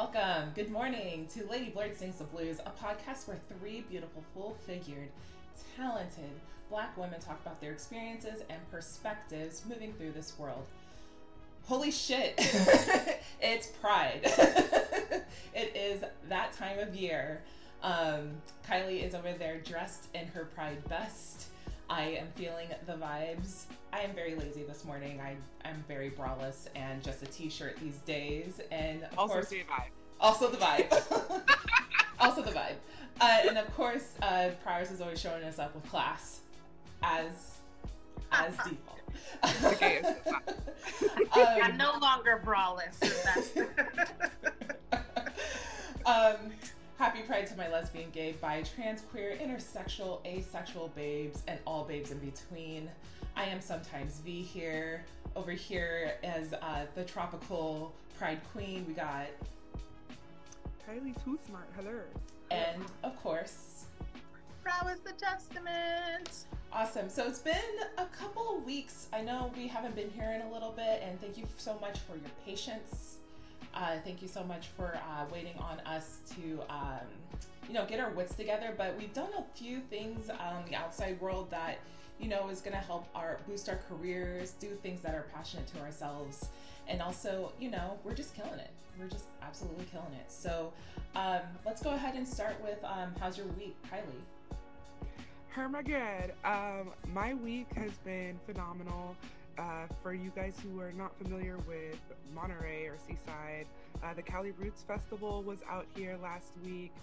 welcome. Good morning to Lady Blurred Sings the Blues, a podcast where three beautiful, full figured, talented black women talk about their experiences and perspectives moving through this world. Holy shit, it's Pride. it is that time of year. Um, Kylie is over there dressed in her Pride best. I am feeling the vibes. I am very lazy this morning. I, I'm very braless and just a t-shirt these days. And of also course, the vibe. also the vibe. also the vibe. Uh, and of course, uh, Prowers is always showing us up with class as as default. Okay, I'm um, no longer braless. So that's um, happy Pride to my lesbian, gay, bi, trans, queer, intersexual, asexual babes, and all babes in between. I am sometimes V here. Over here as uh, the tropical Pride Queen, we got, Kylie too smart. Hello. and of course, Brow is the testament. Awesome. So it's been a couple of weeks. I know we haven't been here in a little bit, and thank you so much for your patience. Uh, thank you so much for uh, waiting on us to, um, you know, get our wits together. But we've done a few things on the outside world that, you know, is going to help our boost our careers, do things that are passionate to ourselves, and also, you know, we're just killing it. We're just absolutely killing it. So um, let's go ahead and start with um, how's your week, Kylie? Her my good. Um, my week has been phenomenal. Uh, for you guys who are not familiar with Monterey or Seaside, uh, the Cali Roots Festival was out here last week.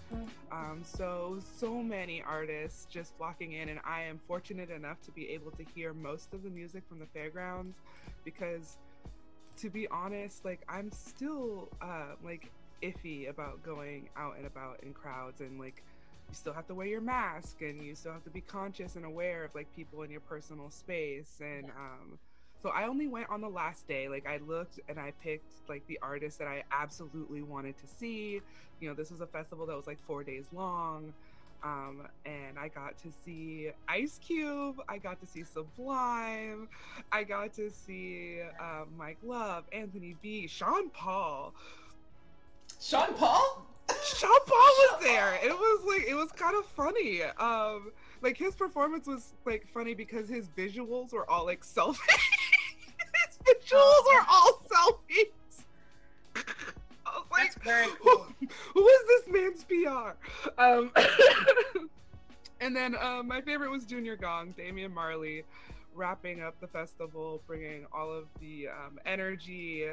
Um, so, so many artists just flocking in, and I am fortunate enough to be able to hear most of the music from the fairgrounds because, to be honest, like I'm still uh, like iffy about going out and about in crowds and like you still have to wear your mask and you still have to be conscious and aware of like people in your personal space and Yeah. um so I only went on the last day. Like I looked and I picked like the artists that I absolutely wanted to see. You know, this was a festival that was like four days long. Um, and I got to see Ice Cube. I got to see Sublime. I got to see uh, Mike Love, Anthony B, Sean Paul. Sean Paul? Sean Paul was there. It was like it was kind of funny. Um, like his performance was like funny because his visuals were all like selfies. his visuals were all selfies. I was like, That's very who, who is this man's PR? Um, and then um, my favorite was Junior Gong, Damian Marley, wrapping up the festival, bringing all of the um, energy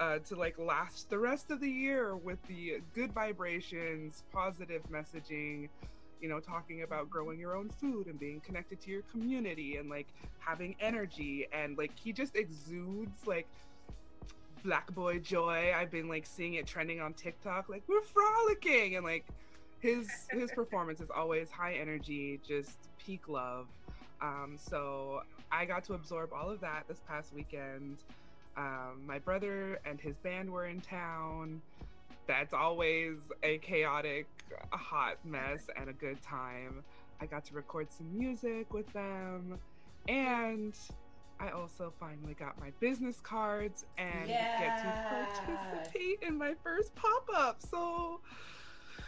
uh, to like last the rest of the year with the good vibrations, positive messaging, you know, talking about growing your own food and being connected to your community and like having energy. And like he just exudes like black boy joy. I've been like seeing it trending on TikTok, like we're frolicking and like his his performance is always high energy, just peak love. Um, so I got to absorb all of that this past weekend. Um, my brother and his band were in town. That's always a chaotic, a hot mess and a good time. I got to record some music with them. And I also finally got my business cards and get to participate in my first pop up. So,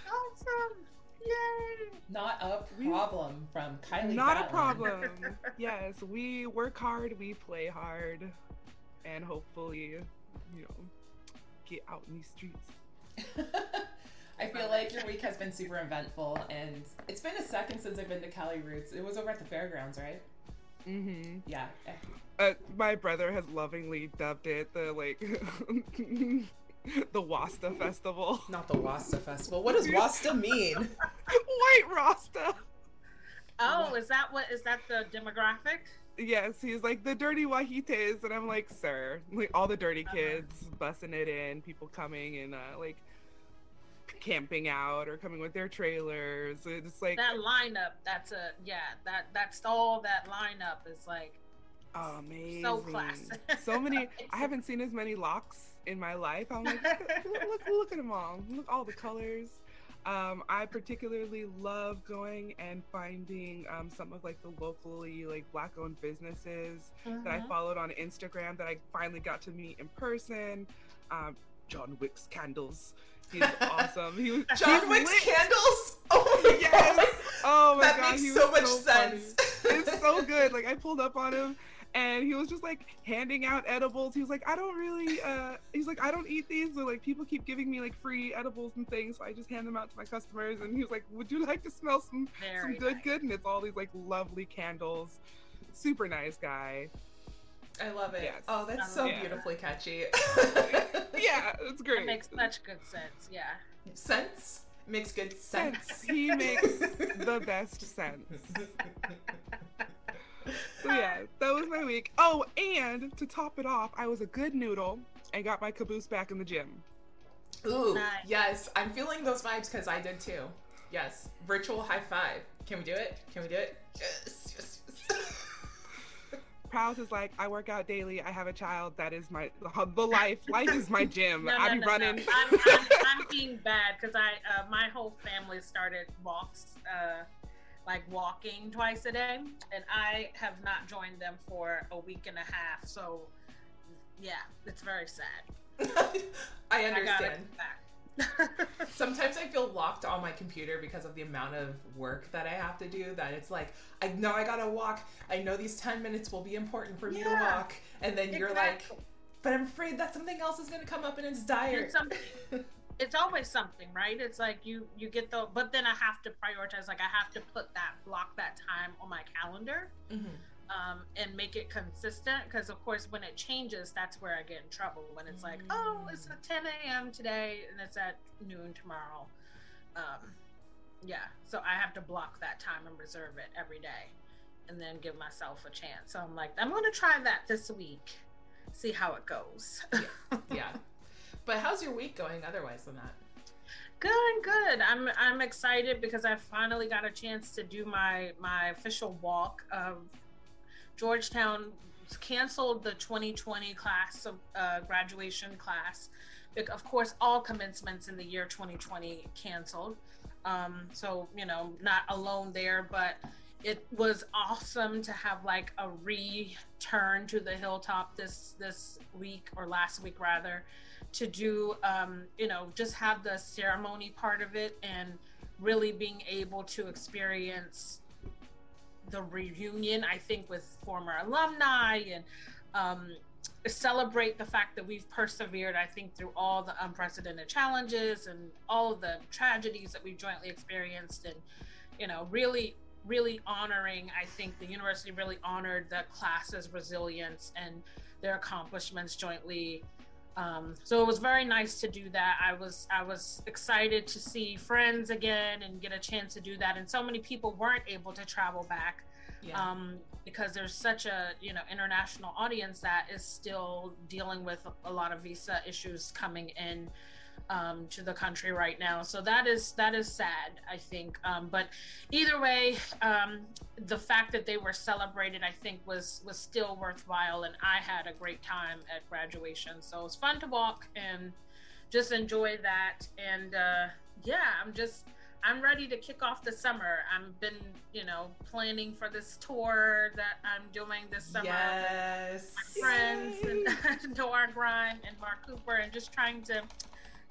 Awesome. Yay. Not a We- problem from Kylie. not a problem. yes, we work hard, we play hard, and hopefully, you know, get out in these streets. I feel like your week has been super eventful, and it's been a second since I've been to Cali Roots. It was over at the fairgrounds, right? Mm-hmm. Yeah. Uh, my brother has lovingly dubbed it the like the Wasta Festival. Not the Wasta Festival. What does Wasta mean? White Rasta. Oh, is that what is that the demographic? Yes, he's like the dirty wahites, and I'm like, sir, like all the dirty kids bussing it in, people coming and uh, like camping out or coming with their trailers. It's like That lineup, that's a yeah, that that's all that lineup is like amazing. so classic. So many. I haven't seen as many locks in my life. I'm like, look, at- look, look, look at them all. Look all the colors. Um, I particularly love going and finding um, some of like the locally like black-owned businesses that I Mhm. followed on Instagram that I finally got to meet in person. Um, John Wick's candles. He's awesome. He was John Wick's lit. candles. Oh my Yes. god. Oh my that god, makes he so much funny. sense. it's so good. Like I pulled up on him and he was just like handing out edibles. He was like, I don't really uh he's like, I don't eat these, but like people keep giving me like free edibles and things, so I just hand them out to my customers and he was like, Would you like to smell some Very some good nice. good? And it's all these like lovely candles. Super nice guy. I love it. Yes. Oh, that's so Yeah. beautifully catchy. Yeah, it's great. It makes such good sense. Yeah. sense makes good sense. Sense. He makes the best sense. So yeah, that was my week. Oh, and to top it off, I was a good noodle and got my caboose back in the gym. Ooh, Nice. yes, I'm feeling those vibes because I did too. Yes, virtual high five. Can we do it? Can we do it? Yes, yes, yes. Prowse is like, I work out daily. I have a child. That is my the life. Life is my gym. No, no, I be no, running. No. I'm, I'm, I'm being bad because I uh, my whole family started walks, uh, like walking twice a day, and I have not joined them for a week and a half. So, yeah, it's very sad. I understand. Sometimes I feel locked on my computer because of the amount of work that I have to do. That it's like, I know I gotta walk. I know these 10 minutes will be important for me to walk. And then you're like, but I'm afraid that something else is gonna come up and it's dire. It's always something, right? It's like you you get the, but then I have to prioritize. Like I have to put that block that time on my calendar. Mhm. um, and make it consistent because of course when it changes that's where i get in trouble when it's like oh it's at 10 a.m today and it's at noon tomorrow um, yeah so i have to block that time and reserve it every day and then give myself a chance so i'm like i'm going to try that this week see how it goes yeah. But how's your week going otherwise than that? Good, good. I'm I'm excited because I finally got a chance to do my my official walk of Georgetown canceled the 2020 class of uh, graduation class. Of course, all commencements in the year 2020 canceled. Um, so you know, not alone there, but it was awesome to have like a return to the hilltop this this week or last week rather to do um, you know just have the ceremony part of it and really being able to experience the reunion i think with former alumni and um, celebrate the fact that we've persevered i think through all the unprecedented challenges and all of the tragedies that we've jointly experienced and you know really really honoring i think the university really honored the class's resilience and their accomplishments jointly um, so it was very nice to do that. I was i was excited to see friends again and get a chance to do that. And so many people weren't able to travel back Yeah. um, because there's such a you know international audience that is still dealing with a lot of visa issues coming in um, to the country right now. So that is that is sad, I think. Um, but either way, um, the fact that they were celebrated, I think, was was still worthwhile, and I had a great time at graduation. So it was fun to walk and just enjoy that. And uh, yeah, I'm just I'm ready to kick off the summer. I've been, you know, planning for this tour that I'm doing this summer yes. with my friends and Noah Grime and Mark Cooper and just trying to,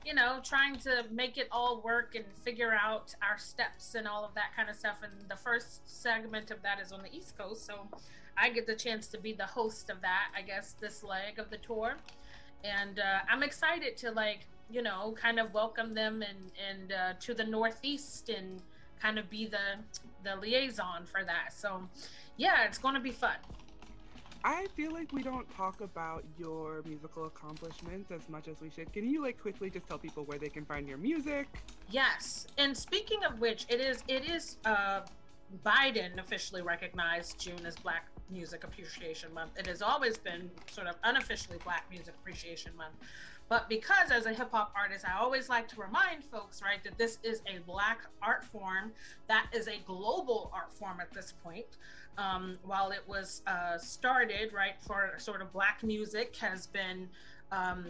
you know, trying to make it all work and figure out our steps and all of that kind of stuff. And the first segment of that is on the East Coast. So I get the chance to be the host of that, I guess, this leg of the tour. And uh, I'm excited to like, you know, kind of welcome them and and uh, to the Northeast and kind of be the the liaison for that. So, yeah, it's going to be fun. I feel like we don't talk about your musical accomplishments as much as we should. Can you like quickly just tell people where they can find your music? Yes, and speaking of which, it is it is uh, Biden officially recognized June as Black Music Appreciation Month. It has always been sort of unofficially Black Music Appreciation Month, but because as a hip hop artist, I always like to remind folks, right, that this is a Black art form that is a global art form at this point. Um, while it was uh, started, right, for sort of Black music, has been um,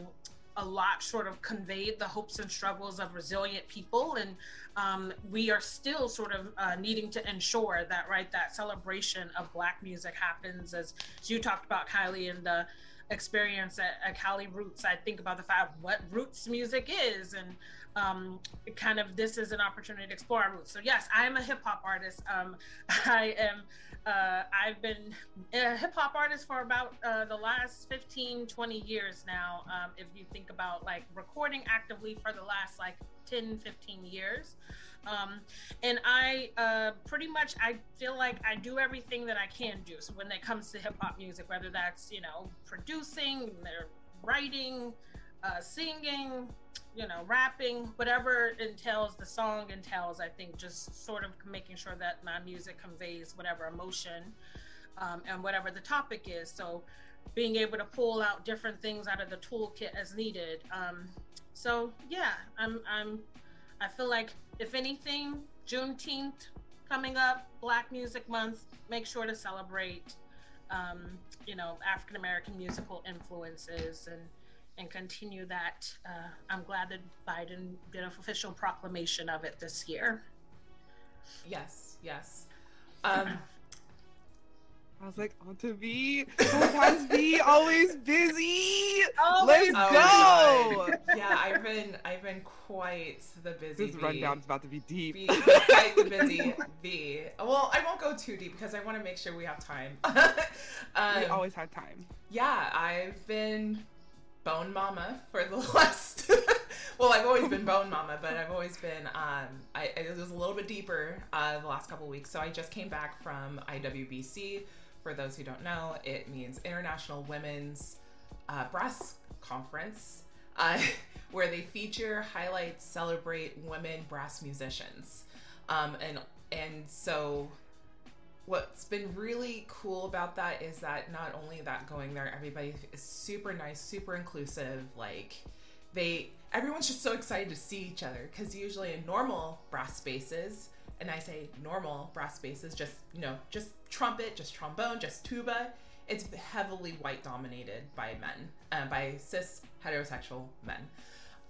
a lot sort of conveyed the hopes and struggles of resilient people and um, we are still sort of uh, needing to ensure that right that celebration of black music happens as, you talked about kylie in the experience at, at Cali Roots, I think about the fact what roots music is and um, kind of this is an opportunity to explore our roots. So yes, I am a hip hop artist. Um, I am. Uh, I've been a hip hop artist for about uh, the last 15, 20 years now. Um, if you think about like recording actively for the last like 10, 15 years. Um, and I uh, pretty much I feel like I do everything that I can do. So when it comes to hip hop music, whether that's you know producing, writing, uh, singing, you know, rapping, whatever entails the song entails. I think just sort of making sure that my music conveys whatever emotion um, and whatever the topic is. So being able to pull out different things out of the toolkit as needed. Um, so yeah, I'm I'm I feel like if anything, Juneteenth coming up, Black Music Month, make sure to celebrate, um, you know, African American musical influences and and continue that. Uh, I'm glad that Biden did an official proclamation of it this year. Yes, yes. Um, I was like, on to V. Sometimes V, always busy. Always Let's Oh, go. yeah, I've been I've been quite the busy. This bee. rundown's about to be deep. Be quite the busy bee. Well, I won't go too deep because I want to make sure we have time. um, we always had time. yeah, I've been bone mama for the last. well, I've always been bone mama, but I've always been. Um, I it was a little bit deeper uh, the last couple weeks. So I just came back from IWBC. For those who don't know, it means International Women's uh, Brass Conference, uh, where they feature, highlight, celebrate women brass musicians, um, and and so what's been really cool about that is that not only that going there everybody is super nice super inclusive like they everyone's just so excited to see each other because usually in normal brass spaces and i say normal brass spaces just you know just trumpet just trombone just tuba it's heavily white dominated by men uh, by cis heterosexual men.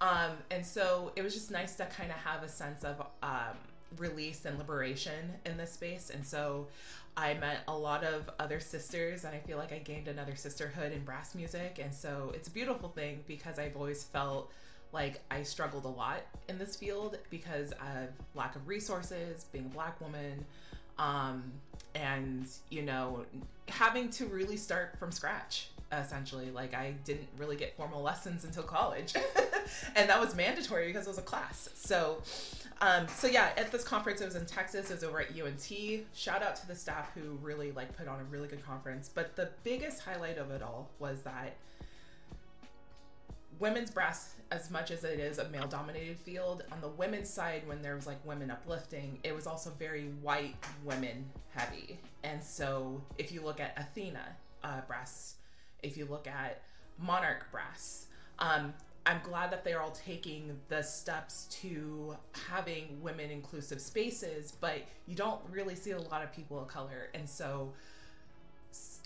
Um, and so it was just nice to kind of have a sense of um, release and liberation in this space. And so I met a lot of other sisters, and I feel like I gained another sisterhood in brass music. And so it's a beautiful thing because I've always felt like I struggled a lot in this field because of lack of resources, being a black woman, um, and you know, having to really start from scratch essentially like i didn't really get formal lessons until college and that was mandatory because it was a class so um, so yeah at this conference it was in texas it was over at unt shout out to the staff who really like put on a really good conference. But the biggest highlight of it all was that women's brass as much as it is a male dominated field on the women's side when there was like women uplifting it was also very white women heavy. And so if you look at athena uh, brass if you look at monarch brass um, i'm glad that they're all taking the steps to having women inclusive spaces but you don't really see a lot of people of color. And so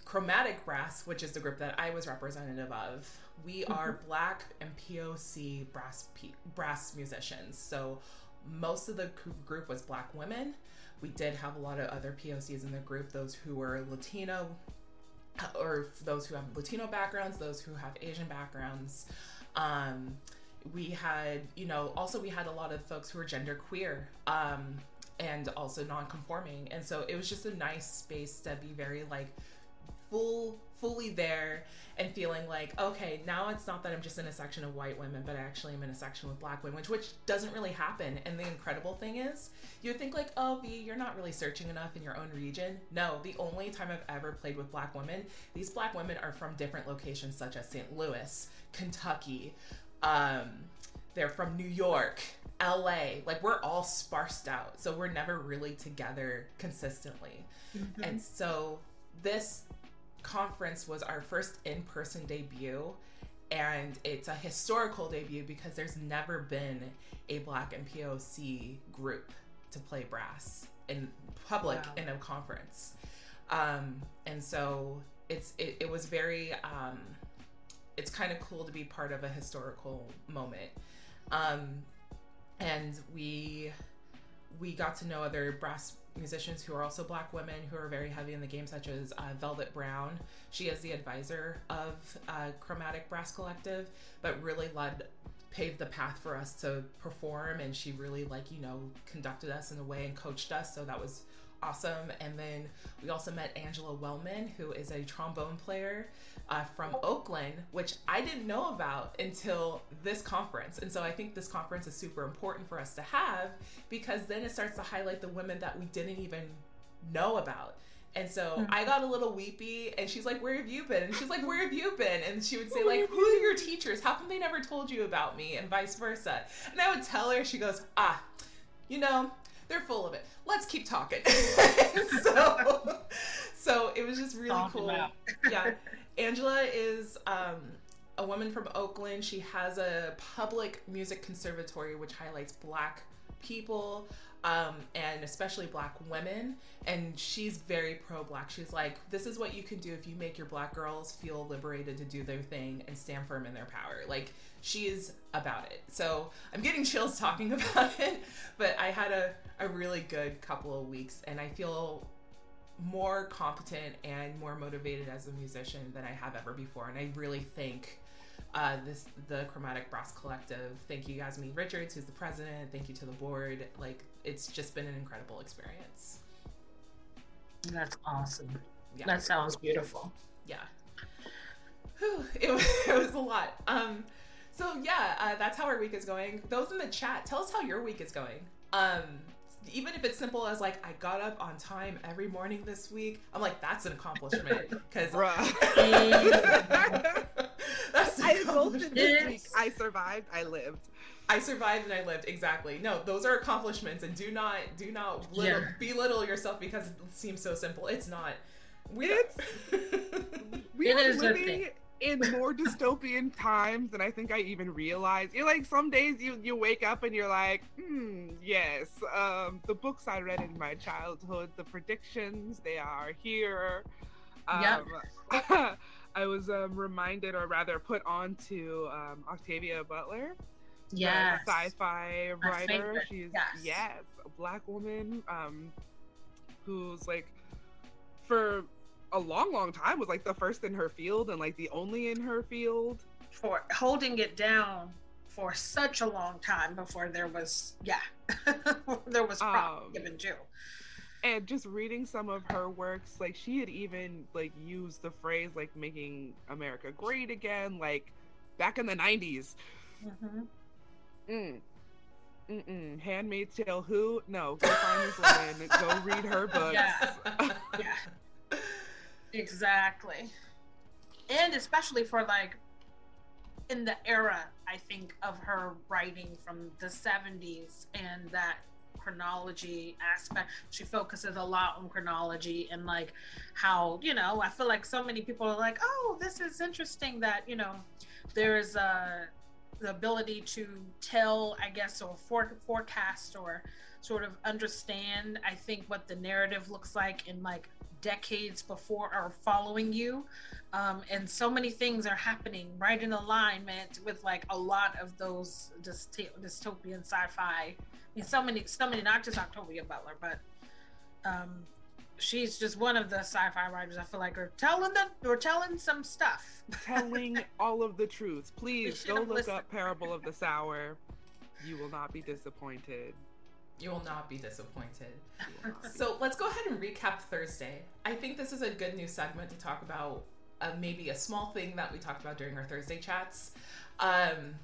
chromatic brass which is the group that i was representative of we mm-hmm. are black and poc brass brass musicians. So most of the group was black women. We did have a lot of other pocs in the group those who were latino uh, or those who have latino backgrounds those who have asian backgrounds um, we had you know also we had a lot of folks who were gender queer um, and also non-conforming. And so it was just a nice space to be very like full fully there and feeling like okay now it's not that i'm just in a section of white women but i actually am in a section with black women which, which doesn't really happen. And the incredible thing is you think like oh v you're not really searching enough in your own region. No the only time i've ever played with black women these black women are from different locations such as st louis kentucky um, they're from new york la like we're all sparsed out. So we're never really together consistently. Mm-hmm. and so this conference was our first in-person debut and it's a historical debut because there's never been a black and poc group to play brass in public Wow. in a conference um, and so it's it, it was very um, it's kind of cool to be part of a historical moment um, and we we got to know other brass musicians who are also black women who are very heavy in the game, such as uh, Velvet Brown. She is the advisor of uh, Chromatic Brass Collective, but really led paved the path for us to perform and she really like you know conducted us in a way and coached us so that was awesome and then we also met angela wellman who is a trombone player uh, from oakland which i didn't know about until this conference and so i think this conference is super important for us to have because then it starts to highlight the women that we didn't even know about and so mm-hmm. I got a little weepy, and she's like, "Where have you been?" And she's like, "Where have you been?" And she would say, "Like, who are your teachers? How come they never told you about me?" And vice versa. And I would tell her, she goes, "Ah, you know, they're full of it. Let's keep talking." so, so it was just really Talk cool. yeah, Angela is um, a woman from Oakland. She has a public music conservatory which highlights Black people um, and especially black women. And she's very pro black. She's like, this is what you can do if you make your black girls feel liberated to do their thing and stand firm in their power. Like, she is about it. So I'm getting chills talking about it, but I had a, a really good couple of weeks and I feel more competent and more motivated as a musician than I have ever before. And I really think uh, this the Chromatic Brass Collective. Thank you, Yasmin Richards, who's the president. Thank you to the board. Like, it's just been an incredible experience. That's awesome. Yeah. That sounds beautiful. Yeah. Whew, it, was, it was a lot. Um, so yeah, uh, that's how our week is going. Those in the chat, tell us how your week is going. Um, even if it's simple as like I got up on time every morning this week, I'm like that's an accomplishment because that's I this week. I survived. I lived. I survived and I lived. Exactly. No, those are accomplishments, and do not do not little, yeah. belittle yourself because it seems so simple. It's not. We it's, we it are living in more dystopian times than I think I even realized. You're like some days you you wake up and you're like, hmm, yes, um, the books I read in my childhood, the predictions, they are here. Um, yep. I was um, reminded, or rather, put on to um, Octavia Butler yes. sci-fi writer. She's yes. yes, a black woman um, who's like for a long, long time was like the first in her field and like the only in her field. For holding it down for such a long time before there was yeah there was um, given to. And just reading some of her works, like she had even like used the phrase like making America great again, like back in the 90s. Mm-hmm. Mm. Mm-mm. Handmaid's Tale. Who? No. Go find this woman. go read her books. Yeah. yeah. Exactly. And especially for like in the era, I think, of her writing from the 70s and that chronology aspect. She focuses a lot on chronology and like how, you know, I feel like so many people are like, oh, this is interesting that, you know, there's a the ability to tell, I guess, or for, forecast or sort of understand, I think, what the narrative looks like in like decades before or following you. Um, and so many things are happening right in alignment with like a lot of those dyst- dystopian sci-fi. I mean, so many, so many, not just Octavia Butler, but um, she's just one of the sci-fi writers I feel like are telling the or telling some stuff. telling all of the truths. Please go look listened. up Parable of the Sower. You will not be disappointed. You will not be disappointed. so let's go ahead and recap Thursday. I think this is a good new segment to talk about uh, maybe a small thing that we talked about during our Thursday chats. Um,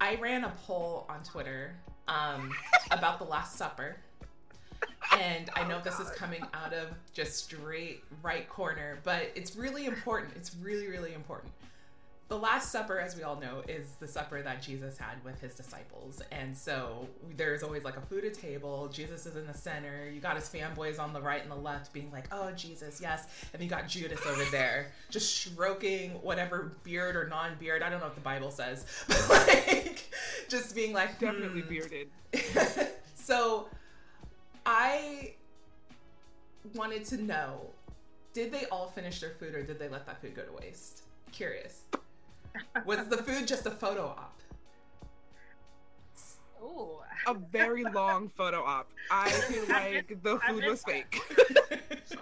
I ran a poll on Twitter um, about the Last Supper and I know this is coming out of just straight right corner, but it's really important. It's really, really important. The Last Supper, as we all know, is the supper that Jesus had with his disciples. And so there's always like a food at table. Jesus is in the center. You got his fanboys on the right and the left being like, oh, Jesus, yes. And you got Judas over there just stroking whatever beard or non beard. I don't know what the Bible says, but like just being like, definitely hmm. bearded. so I wanted to know did they all finish their food or did they let that food go to waste? Curious. Was the food just a photo op? Ooh. a very long photo op. I feel like the food was fake. So,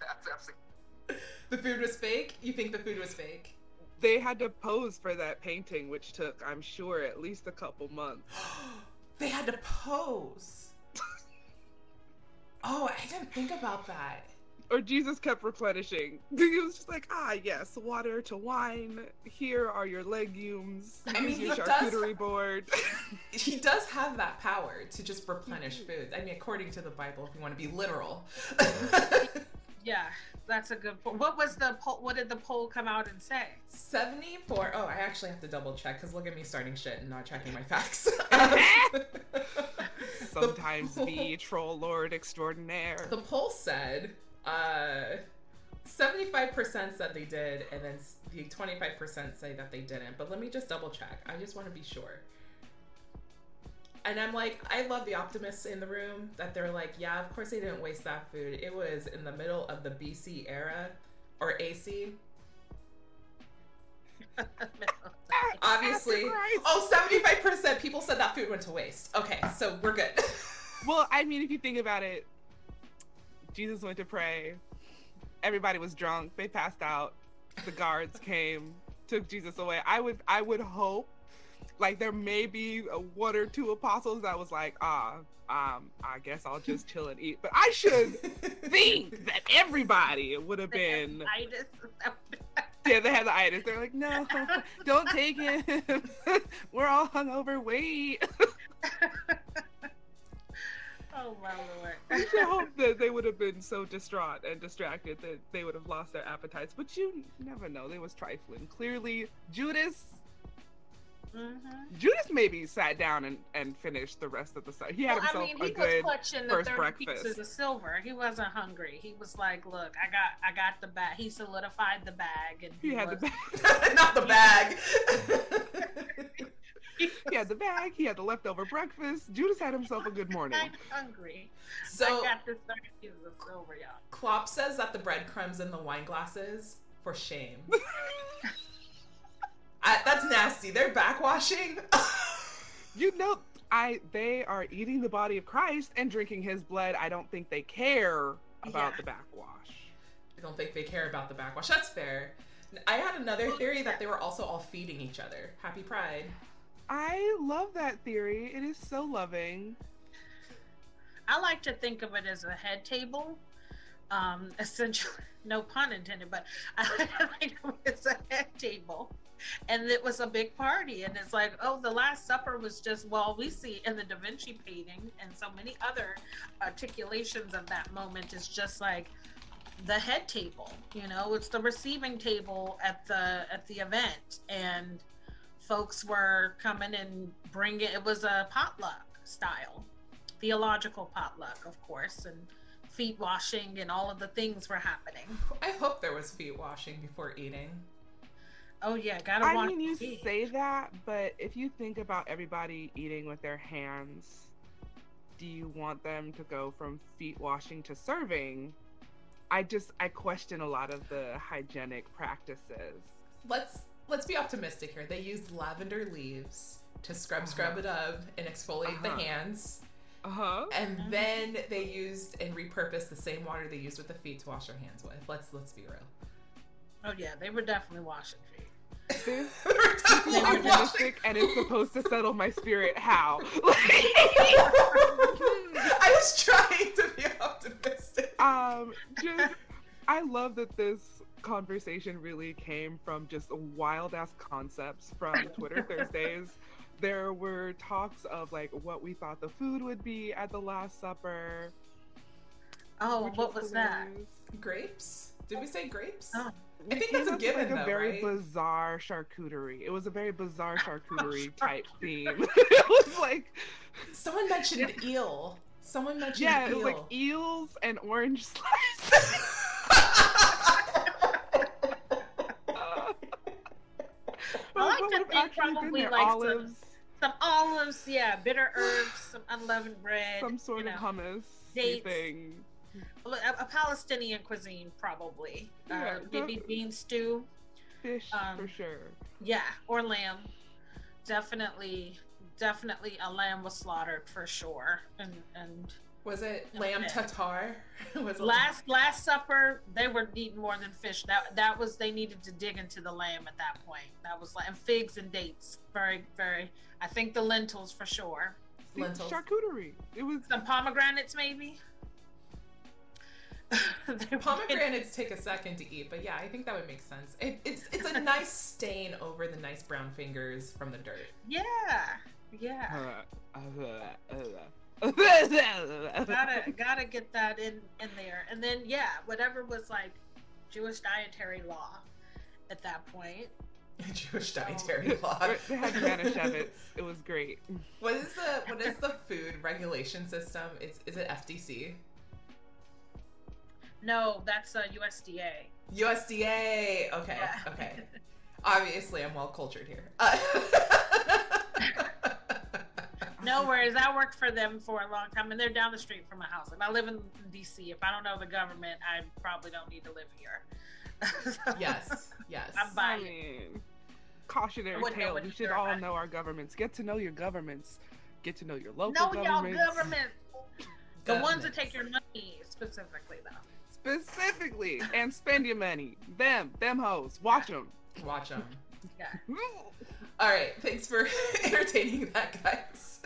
that's absolutely the food was fake? You think the food was fake? they had to pose for that painting, which took, I'm sure, at least a couple months. they had to pose. oh, I didn't think about that. Or Jesus kept replenishing. He was just like, ah, yes, water to wine. Here are your legumes. I mean, Here's your he does- charcuterie board. He does have that power to just replenish food. I mean, according to the Bible, if you want to be literal. Yeah, that's a good point. What was the poll? What did the poll come out and say? 74. Oh, I actually have to double check because look at me starting shit and not checking my facts. Sometimes the, be troll lord extraordinaire. the poll said uh, 75% said they did, and then the 25% say that they didn't. But let me just double check. I just want to be sure. And I'm like, I love the optimists in the room that they're like, yeah, of course they didn't waste that food. It was in the middle of the BC era or AC. Obviously. After Oh, 75% people said that food went to waste. Okay, so we're good. Well, I mean, if you think about it, Jesus went to pray. Everybody was drunk. They passed out. The guards came, took Jesus away. I would, I would hope, like there may be a one or two apostles that was like, ah, um, I guess I'll just chill and eat. But I should think that everybody would have been. Yeah, they had the itis. They're like, no, don't take him. We're all hungover. Wait. Oh my lord. I should hope that they would have been so distraught and distracted that they would have lost their appetites. But you never know. They was trifling. Clearly, Judas. Mm-hmm. Judas maybe sat down and, and finished the rest of the stuff. He had Well, I himself mean, a he good. was clutching the first 30 breakfast. pieces of silver. He wasn't hungry. He was like, "Look, I got, I got the bag." He solidified the bag, and He had the bag. Not the bag. He had the bag. He had the leftover breakfast. Judas had himself a good morning. I'm hungry. so I got this 30 pieces of silver, y'all. Klopp says that the breadcrumbs in the wine glasses for shame. I, that's nasty. They're backwashing. You know, I they are eating the body of Christ and drinking His blood. I don't think they care about Yeah. the backwash. I don't think they care about the backwash. That's fair. I had another theory that they were also all feeding each other. Happy Pride. I love that theory. It is so loving. I like to think of it as a head table. Um, essentially, no pun intended, but I like of it as a head table. And it was a big party. And it's like, oh, the Last Supper was just, well, we see in the Da Vinci painting and so many other articulations of that moment is just like the head table. You know, it's the receiving table at the at the event. And folks were coming and bringing it was a potluck style theological potluck, of course, and feet washing and all of the things were happening. I hope there was feet washing before eating. Oh yeah, gotta I wash mean, you feet. say that, but if you think about everybody eating with their hands, do you want them to go from feet washing to serving? I just I question a lot of the hygienic practices. Let's let's be optimistic here. They used lavender leaves to scrub scrub it up and exfoliate the Uh-huh. hands. Uh huh. And Mhm. then they used and repurposed the same water they used with the feet to wash their hands with. Let's let's be real. Oh yeah, they were definitely washing feet. They were definitely They were washing- optimistic, and it's supposed to settle my spirit. How? I was trying to be optimistic. um, just I love that this conversation really came from just wild ass concepts from Twitter Thursdays. There were talks of like what we thought the food would be at the Last Supper. Oh, what was that? Grapes? Did we say grapes? Oh, I think that's a given, like a though, very right? bizarre charcuterie. It was a very bizarre charcuterie type theme. it was like Someone mentioned eel. Someone mentioned yeah, it eel. was like eels and orange slices. I like to think probably like some- olives, some olives, yeah, bitter herbs, some unleavened bread, some sort of know, hummus dates. thing. a, a Palestinian cuisine probably. Yeah, uh, maybe bean stew. Fish Um, for sure. Yeah, or lamb. Definitely definitely a lamb was slaughtered for sure. And and Was it lamb tatar? tartare? was it last last supper they were eating more than fish. That that was they needed to dig into the lamb at that point. That was like and figs and dates. Very very. I think the lentils for sure. Lentils. Charcuterie. It was Some pomegranates maybe. Pomegranates take a second to eat, but yeah, I think that would make sense. It, it's it's a nice stain over the nice brown fingers from the dirt. Yeah, yeah. Uh, uh, uh, gotta gotta get that in in there and then yeah whatever was like jewish dietary law at that point Jewish dietary law. they had Manischewitz. It was great. What is the what is the food regulation system? Is is it FDC? no that's uh, usda USDA. Okay, Yeah. okay. Obviously, I'm well cultured here. Uh, no worries i worked for them for a long time and they're down the street from my house and i live in dc if i don't know the government i probably don't need to live here So, yes, yes. I'm buying it. mean, cautionary I wouldn't tale. what We should all know our governments. Get to know your governments. Get to know your local no y'all governments. government the ones that take your money specifically though Specifically, and spend your money. Them, them hoes. Watch them. Watch them. yeah All right, thanks for entertaining that, guys.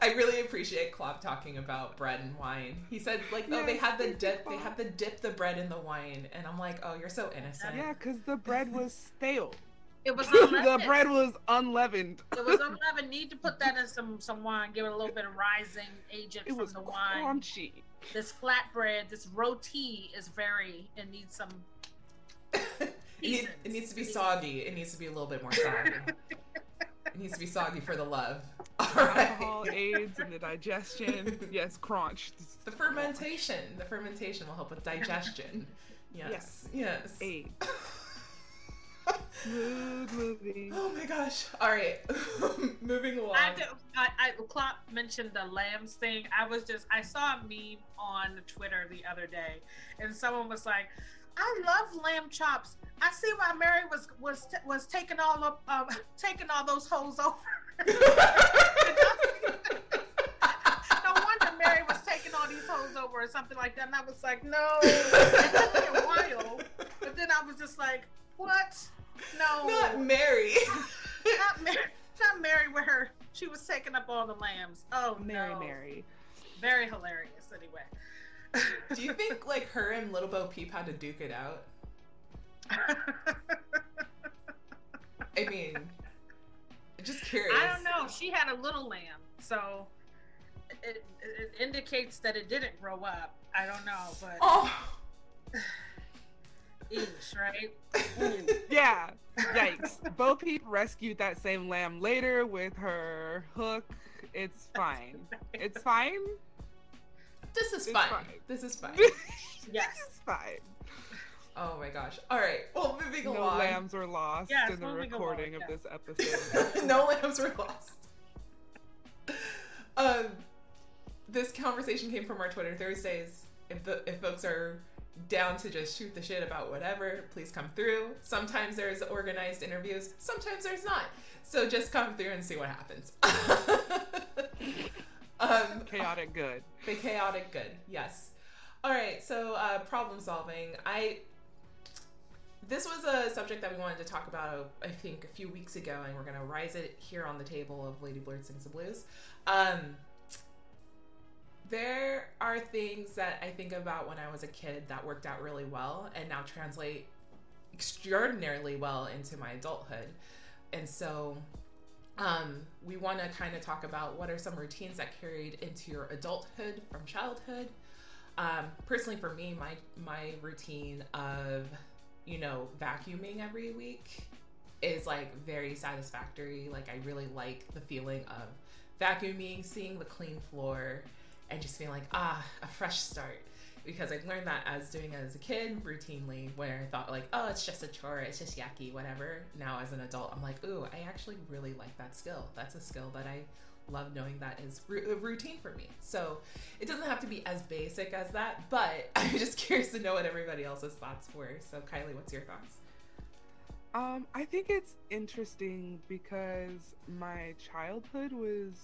I really appreciate Klopp talking about bread and wine. He said, like, oh, they Yes, had the dip, they Klopp. had the dip the bread in the wine, and I'm like, oh, you're so innocent. Yeah, because the bread was stale. it was the bread was unleavened. It was unleavened. Need to put that in some some wine. Give it a little bit of rising agent It from was the wine. crunchy. This flatbread, this roti is very. It needs some. it, need, it needs to be soggy. It needs to be a little bit more soggy. it needs to be soggy for the love. All Alcohol aids in the digestion. Yes, crunch. The fermentation. The fermentation will help with digestion. Yes. Yes. Aids. Mood moving. Oh my gosh. All right. Moving along. I, do, I, I Klopp mentioned the lambs thing. I was just I saw a meme on Twitter the other day, and someone was like, "I love lamb chops. I see why Mary was was was taking all up um, taking all those hoes over." no wonder Mary was taking all these hoes over or something like that. And I was like, no, it took me a while. But then I was just like, what? No, Not Mary. not Mary, not Mary with her. She was taking up all the lambs. Oh, Mary, no. Mary. Very hilarious, anyway. Do you think like her and Little Bo Peep had to duke it out? I mean, just curious. I don't know. She had a little lamb, so it, it indicates that it didn't grow up. I don't know, but Oh. eesh, right? Yeah. Yikes. Bo Peep rescued that same lamb later with her hook. It's fine. It's fine. This is fine. fine. This is fine. Yes. It's fine. Oh my gosh. All right. Well, moving No along. lambs were lost Yes, in the recording along, of this episode. no lambs were lost. Um, this conversation came from our Twitter Thursdays. If the if folks are down to just shoot the shit about whatever, please come through. Sometimes there's organized interviews. Sometimes there's not. So just come through and see what happens. Um, Chaotic good. the chaotic good, yes. All right, so uh, problem solving. I this was a subject that we wanted to talk about, I think, a few weeks ago, and we're gonna rise it here on the table of Lady Blurred Sings the Blues. Um, there are things that I think about when I was a kid that worked out really well, and now translate extraordinarily well into my adulthood. And so um, we want to kind of talk about what are some routines that carried into your adulthood from childhood. Um, personally, for me, my my routine of you know vacuuming every week is like very satisfactory. Like I really like the feeling of vacuuming, seeing the clean floor, and just being like ah a fresh start. Because I've learned that as doing it as a kid routinely, where I thought like, oh, it's just a chore, it's just yucky, whatever. Now as an adult, I'm like, ooh, I actually really like that skill. That's a skill that I love knowing that is routine for me. So it doesn't have to be as basic as that, but I'm just curious to know what everybody else's thoughts were. So Kylie, what's your thoughts? Um, I think it's interesting because my childhood was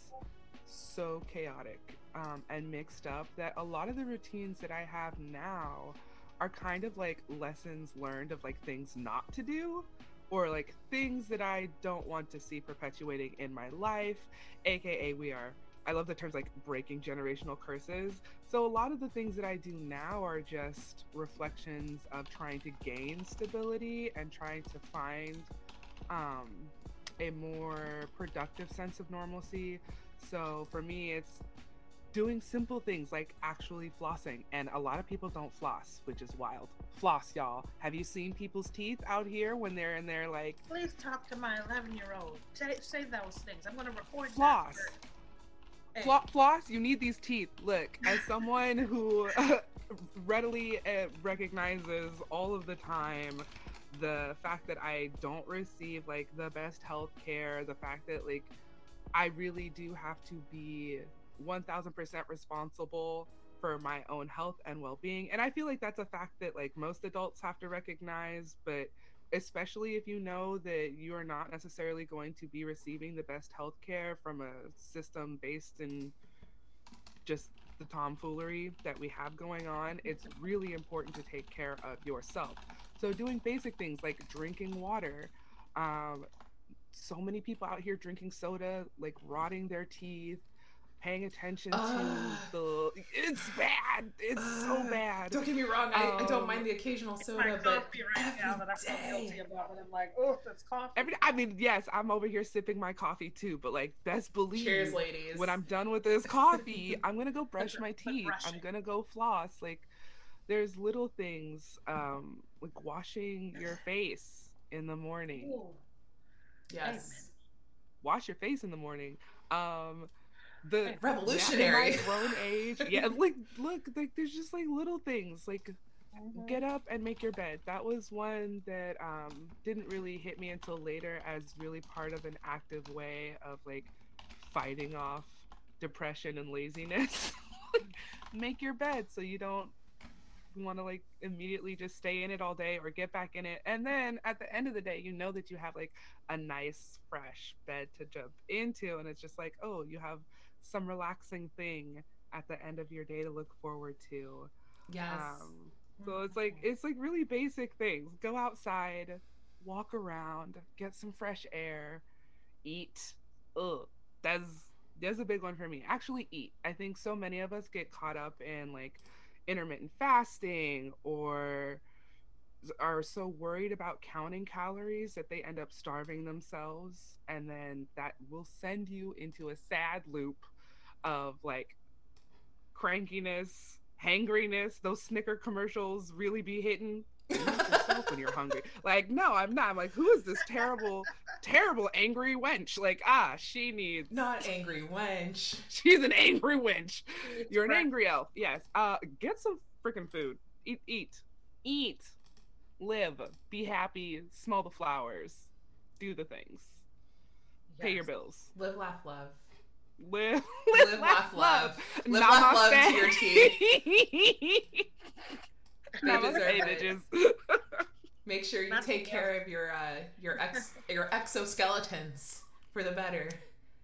so chaotic um, and mixed up that a lot of the routines that I have now are kind of like lessons learned of like things not to do or like things that I don't want to see perpetuating in my life, aka we are I love the terms like breaking generational curses. So a lot of the things that I do now are just reflections of trying to gain stability and trying to find um, a more productive sense of normalcy. So for me, it's doing simple things like actually flossing. And a lot of people don't floss, which is wild. Floss, y'all. Have you seen people's teeth out here when they're in there like Please talk to my 11 year old. Say, say those things. I'm going to record Floss. Hey, Flo- floss, you need these teeth. Look, as someone who readily uh, recognizes all of the time the fact that I don't receive like the best health care, the fact that like I really do have to be 1000% responsible for my own health and well-being. And I feel like that's a fact that like most adults have to recognize, but especially if you know that you are not necessarily going to be receiving the best health care from a system based in just the tomfoolery that we have going on, it's really important to take care of yourself. So, doing basic things like drinking water. Um, so many people out here drinking soda, like rotting their teeth, paying attention Ugh. to the. It's bad. It's so bad. Don't get me wrong, I, I don't Um, mind the occasional It's soda, my but coffee right now that I feel every guilty day. about. And I'm like, oh, that's coffee. Every, I mean, yes, I'm over here sipping my coffee too, but like, best believe Cheers, ladies. when I'm done with this coffee, I'm gonna go brush my teeth. I'm gonna go floss. Like, there's little things, um, like washing your face in the morning. Ooh. Yes. Wash your face in the morning. Um, the Revolutionary. my grown age, yeah. Like, look, like there's just like little things, like Mhm. get up and make your bed. That was one that um, didn't really hit me until later as really part of an active way of like fighting off depression and laziness. make your bed so you don't want to like immediately just stay in it all day or get back in it. And then at the end of the day, you know that you have like a nice fresh bed to jump into and it's just like, oh, you have some relaxing thing at the end of your day to look forward to. Yes. Um, so it's like it's like really basic things. Go outside, walk around, get some fresh air, eat. Ugh, that's that's a big one for me. Actually, eat. I think so many of us get caught up in like intermittent fasting or are so worried about counting calories that they end up starving themselves and then that will send you into a sad loop of like crankiness, hangriness. Those Snicker commercials really be hitting. When you're hungry. Like, no, I'm not. I'm like, who is this terrible, terrible angry wench? Like, ah, she needs. Not angry wench. She's an angry wench. You're an angry elf. Yes. Uh, get some freaking food. Eat, eat, eat. Live. Be happy. Smell the flowers. Do the things. Pay your bills. Live, laugh, love. Live, Live, laugh, love. Live, laugh, love to your teeth. They deserve bitches. Make sure you take care of your uh, your ex your exoskeletons for the better.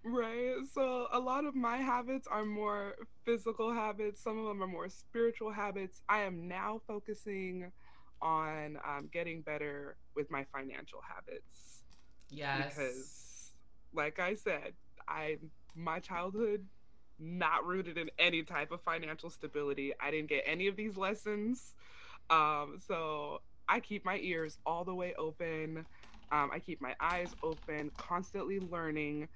Right. So a lot of my habits are more physical habits. Some of them are more spiritual habits. I am now focusing on um, getting better with my financial habits Yes. because, like I said, I my childhood not rooted in any type of financial stability. I didn't get any of these lessons. Um, so I keep my ears all the way open. Um, I keep my eyes open, constantly learning,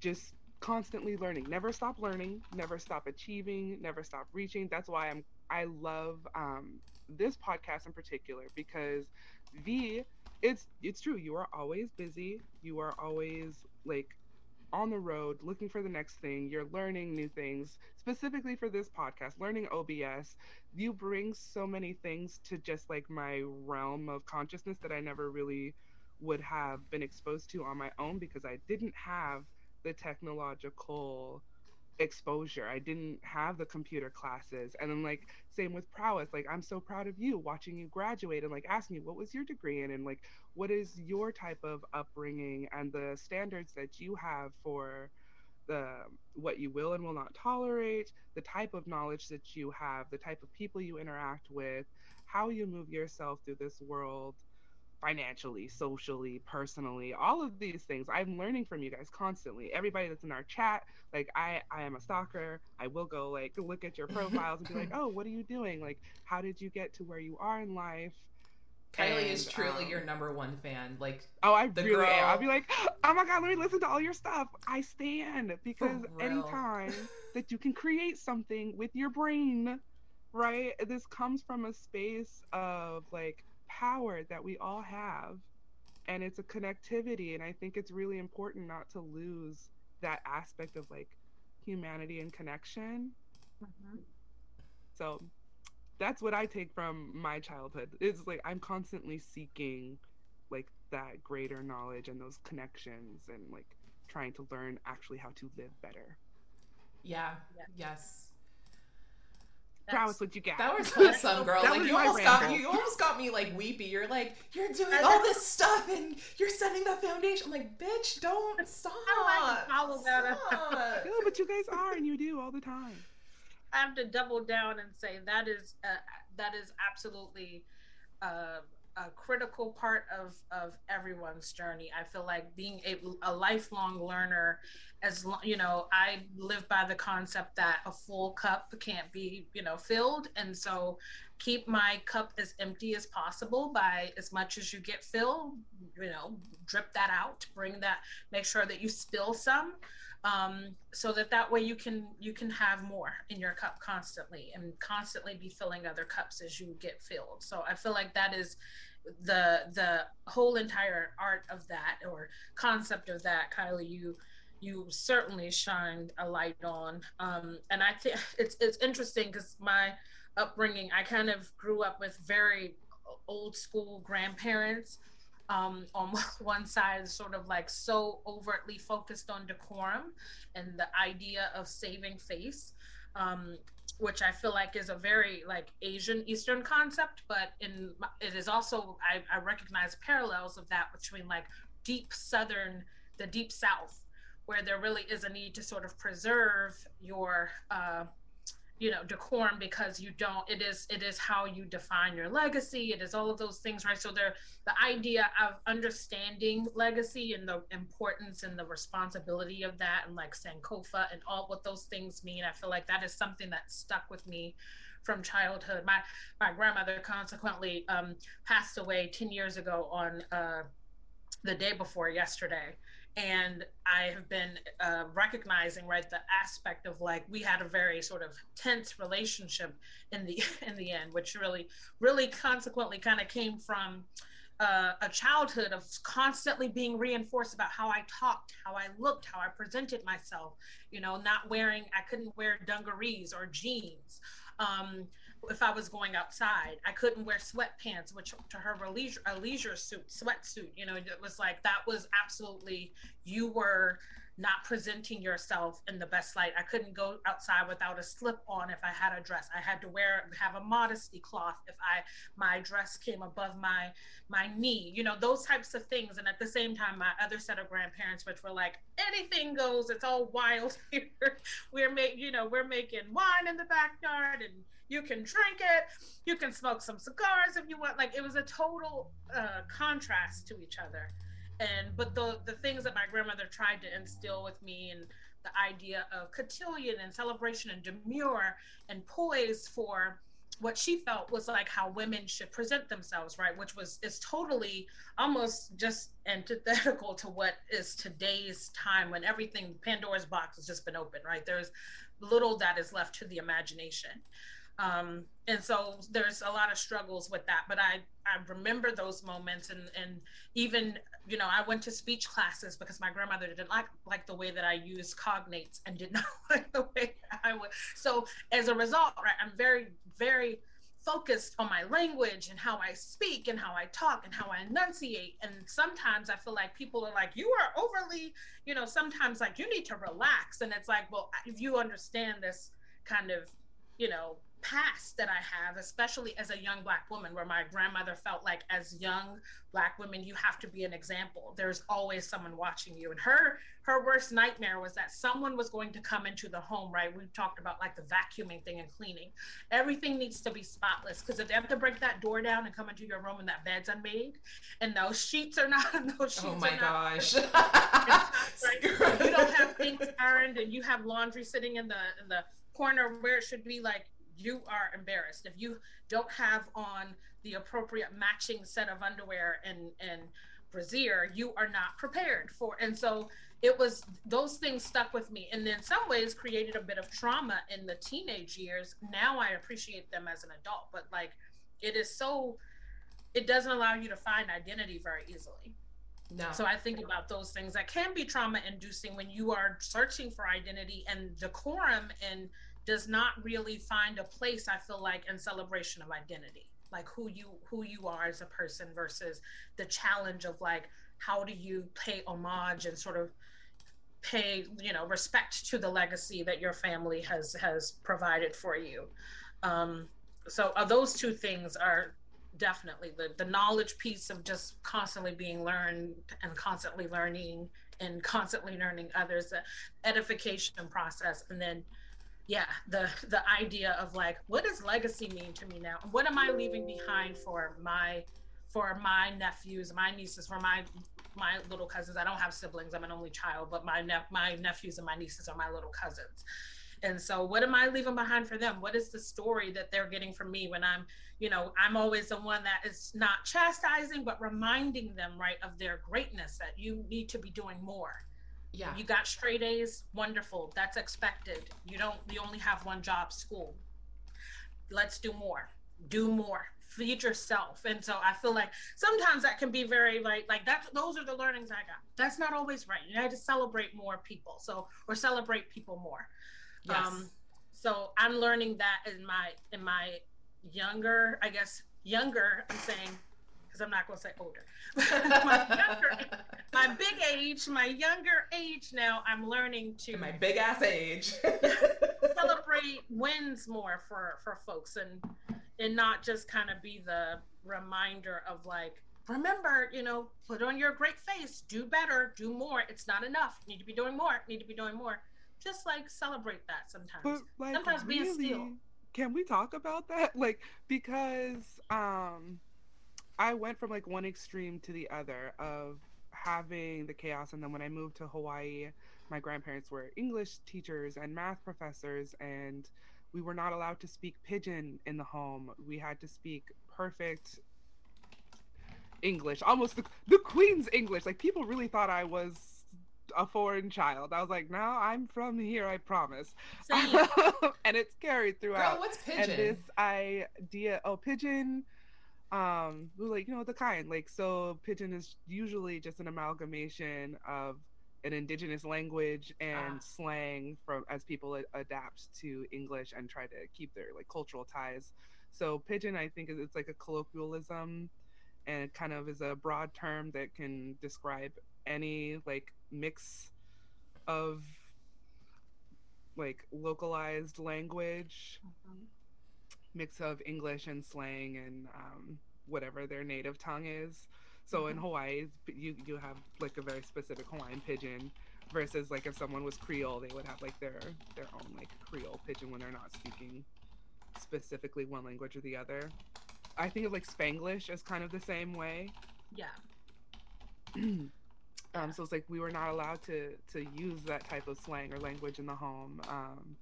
just constantly learning. Never stop learning, never stop achieving, never stop reaching. That's why I'm I love um, this podcast in particular because V, it's it's true. You are always busy. You are always like on the road looking for the next thing. You're learning new things. Specifically for this podcast, learning OBS, you bring so many things to just like my realm of consciousness that I never really would have been exposed to on my own because I didn't have the technological exposure. I didn't have the computer classes. And then like same with prowess. Like I'm so proud of you watching you graduate and like asking you what was your degree in and like what is your type of upbringing and the standards that you have for the what you will and will not tolerate, the type of knowledge that you have, the type of people you interact with, how you move yourself through this world financially, socially, personally, all of these things. I'm learning from you guys constantly. Everybody that's in our chat, like I I am a stalker. I will go like look at your profiles and be like, "Oh, what are you doing? Like how did you get to where you are in life?" Kylie is truly um, your number one fan. Like, Oh, I the really am. I'll be like, "Oh my god, let me listen to all your stuff." I stand because anytime that you can create something with your brain, right? This comes from a space of like power that we all have. And it's a connectivity. And I think it's really important not to lose that aspect of like humanity and connection. Mm-hmm. So that's what I take from my childhood. It's like I'm constantly seeking like that greater knowledge and those connections and like trying to learn actually how to live better. yeah, Yeah. yes. Prowess, what you got? That was awesome, girl. That like was you my almost got ramble. you almost got me like weepy. You're like, you're doing all this stuff and you're setting the foundation. I'm like, bitch, don't stop. I can follow that up? Stop. No, but you guys are, and you do all the time. I have to double down and say that is uh, that is absolutely uh, a critical part of of everyone's journey. I feel like being a, a lifelong learner, as lo- you know, I live by the concept that a full cup can't be you know filled, and so keep my cup as empty as possible by as much as you get filled. You know, drip that out, bring that, make sure that you spill some um, so that that way you can you can have more in your cup constantly and constantly be filling other cups as you get filled so i feel like that is the the whole entire art of that or concept of that kylie you you certainly shined a light on um, and i think it's it's interesting because my upbringing. I kind of grew up with very old school grandparents um, on one side sort of like so overtly focused on decorum and the idea of saving face um, which i feel like is a very like asian eastern concept but in it is also I, I recognize parallels of that between like deep southern the deep south where there really is a need to sort of preserve your uh, you know decorum because you don't it is it is how you define your legacy. It is all of those things right? So there the idea of understanding legacy and the importance and the responsibility of that and like sankofa and all what those things mean i feel like that is something that stuck with me from childhood. My my grandmother consequently um, passed away 10 years ago on uh, the day before yesterday and i have been uh, recognizing right the aspect of like we had a very sort of tense relationship in the in the end which really really consequently kind of came from uh, a childhood of constantly being reinforced about how I talked, how I looked, how I presented myself. You know, not wearing, I couldn't wear dungarees or jeans. Um, if I was going outside, I couldn't wear sweatpants, which to her were leisure, a leisure suit, sweatsuit. You know, it was like that was absolutely you were not presenting yourself in the best light. I couldn't go outside without a slip on if I had a dress. I had to wear have a modesty cloth if I my dress came above my my knee. You know, those types of things. And at the same time, my other set of grandparents, which were like, anything goes, it's all wild here. we're making, you know, we're making wine in the backyard and you can drink it, you can smoke some cigars if you want. Like it was a total uh, contrast to each other and but the the things that my grandmother tried to instill with me and the idea of cotillion and celebration and demure and poise for what she felt was like how women should present themselves right? Which was is totally almost just antithetical to what is today's time when everything pandora's box has just been open right? There's little that is left to the imagination. Um, and so there's a lot of struggles with that but i i remember those moments and and even you know i went to speech classes because my grandmother didn't like like the way that i used cognates and did not like the way i would so as a result right i'm very very focused on my language and how I speak and how I talk and how I enunciate. And sometimes I feel like people are like, you are overly, you know, sometimes like you need to relax. And it's like, well, if you understand this kind of, you know, past that I have, especially as a young Black woman, where my grandmother felt like as young Black women, you have to be an example. There's always someone watching you. And her her worst nightmare was that someone was going to come into the home, right? We talked about like the vacuuming thing and cleaning. Everything needs to be spotless because if they have to break that door down and come into your room and that bed's unmade and those sheets are not, those oh sheets Oh my are not gosh. right? you don't have things ironed and you have laundry sitting in the in the corner where it should be like you are embarrassed. If you don't have on the appropriate matching set of underwear and and brassiere you are not prepared for and so it was those things stuck with me. And in some ways created a bit of trauma in the teenage years. Now i appreciate them as an adult but like it is so it doesn't allow you to find identity very easily. No. so I think about those things that can be trauma inducing when you are searching for identity and decorum and does not really find a place I feel like in celebration of identity. Like who you who you are as a person versus the challenge of like how do you pay homage and sort of pay, you know, respect to the legacy that your family has has provided for you. Um so uh, those two things are definitely the the knowledge piece of just constantly being learned and constantly learning and constantly learning others the edification process and then yeah the the idea of like what does legacy mean to me now? What am i leaving behind for my for my nephews my nieces for my my little cousins? I don't have siblings i'm an only child but my nep- my nephews and my nieces are my little cousins. And so what am i leaving behind for them? What is the story that they're getting from me when i'm you know i'm always the one that is not chastising but reminding them right of their greatness that you need to be doing more yeah. you got straight a's wonderful that's expected you don't you only have one job school let's do more do more feed yourself and so i feel like sometimes that can be very like like that's those are the learnings i got that's not always right you have to celebrate more people so or celebrate people more Yes. um, so I'm learning that in my in my younger, I guess younger. I'm saying because I'm not going to say older. my younger, my big age, my younger age now. I'm learning to my big ass age. celebrate wins more for for folks and and not just kind of be the reminder of like remember you know put on your great face do better do more it's not enough you need to be doing more need to be doing more just like celebrate that sometimes But like Sometimes being really, still. can we talk about that? Like because um I went from like one extreme to the other of having the chaos and then when I moved to Hawaii, my grandparents were English teachers and math professors and we were not allowed to speak pidgin in the home. We had to speak perfect English, almost the, the Queen's English. Like people really thought I was a foreign child. I was like, no, I'm from here, I promise. And it's carried throughout. Girl, what's pidgin? And this idea, oh, pidgin, um, like you know the kind, like so, pidgin is usually just an amalgamation of an indigenous language and Ah. slang from as people adapt to English and try to keep their like cultural ties. So pidgin I think, is it's like a colloquialism, and it kind of is a broad term that can describe any like mix of like localized language mix of english and slang and um, whatever their native tongue is. So in Mhm. hawaii you you have like a very specific hawaiian pidgin versus like if someone was creole they would have like their their own like creole pidgin when they're not speaking specifically one language or the other. I think of like spanglish as kind of the same way. Yeah. Um, so it's like we were not allowed to to use that type of slang or language in the home, um,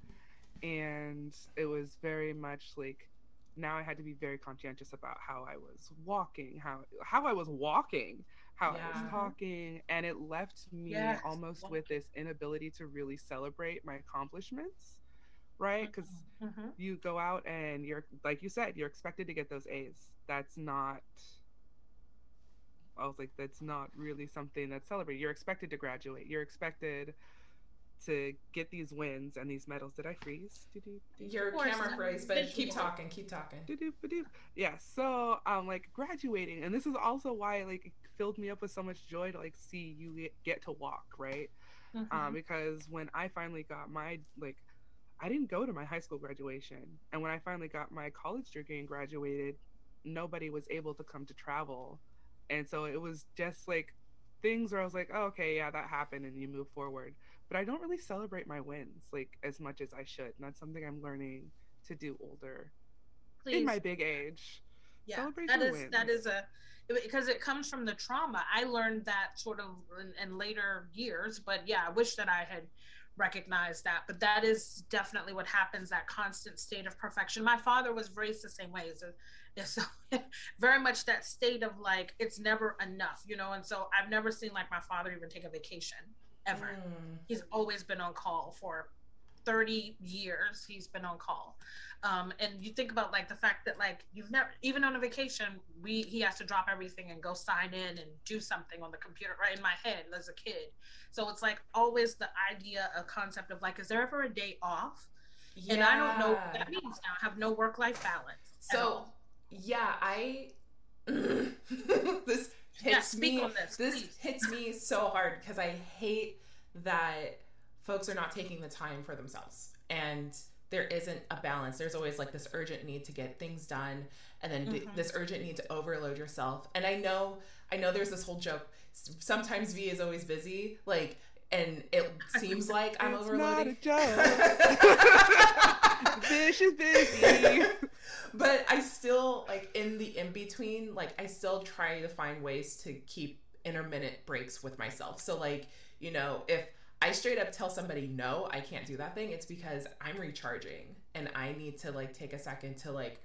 and it was very much like now I had to be very conscientious about how I was walking, how how I was walking, how I was talking, and it left me Yes, almost with this inability to really celebrate my accomplishments, right? Because Mhm. you go out and you're like you said you're expected to get those a's. That's not i was like that's not really something that's celebrated. You're expected to graduate. You're expected to get these wins and these medals. Did I freeze? Doo-doo, Your camera I'm froze, but keep talking, keep talking. doo-doo, ba-doo. Yeah, so um like graduating and this is also why like it filled me up with so much joy to like see you get, get to walk, right? Mhm. um, because when I finally got my like, I didn't go to my high school graduation, and when I finally got my college degree and graduated, nobody was able to come to travel, and so it was just like things where I was like, oh, okay, yeah, that happened, and you move forward. But I don't really celebrate my wins like as much as I should, and that's something I'm learning to do older. In my big age. yeah Celebrate that your is wins. is a because it comes from the trauma. I learned that sort of in, in later years but yeah i wish that i had recognized that but that is definitely what happens that constant state of perfection. My father was raised the same way so it's very much that state of like it's never enough you know and so i've never seen like my father even take a vacation ever. Mm. he's always been on call for 30 years he's been on call. Um, and you think about like the fact that like you've never even on a vacation we he has to drop everything and go sign in and do something on the computer right in my head as a kid. So it's like always the idea a concept of like is there ever a day off? And i don't know what that means now. I have no work-life balance at So yeah, I this hits Yeah, speak me. on this, this hits me so hard because I hate that folks are not taking the time for themselves and there isn't a balance. There's always like this urgent need to get things done and then th- Mhm. this urgent need to overload yourself. And I know I know there's this whole joke sometimes V is always busy like and it seems like I'm it's overloading. Fish is busy. but I still like in the in between, like I still try to find ways to keep intermittent breaks with myself. So like, you know, if I straight up tell somebody no, I can't do that thing, it's because I'm recharging and I need to like take a second to like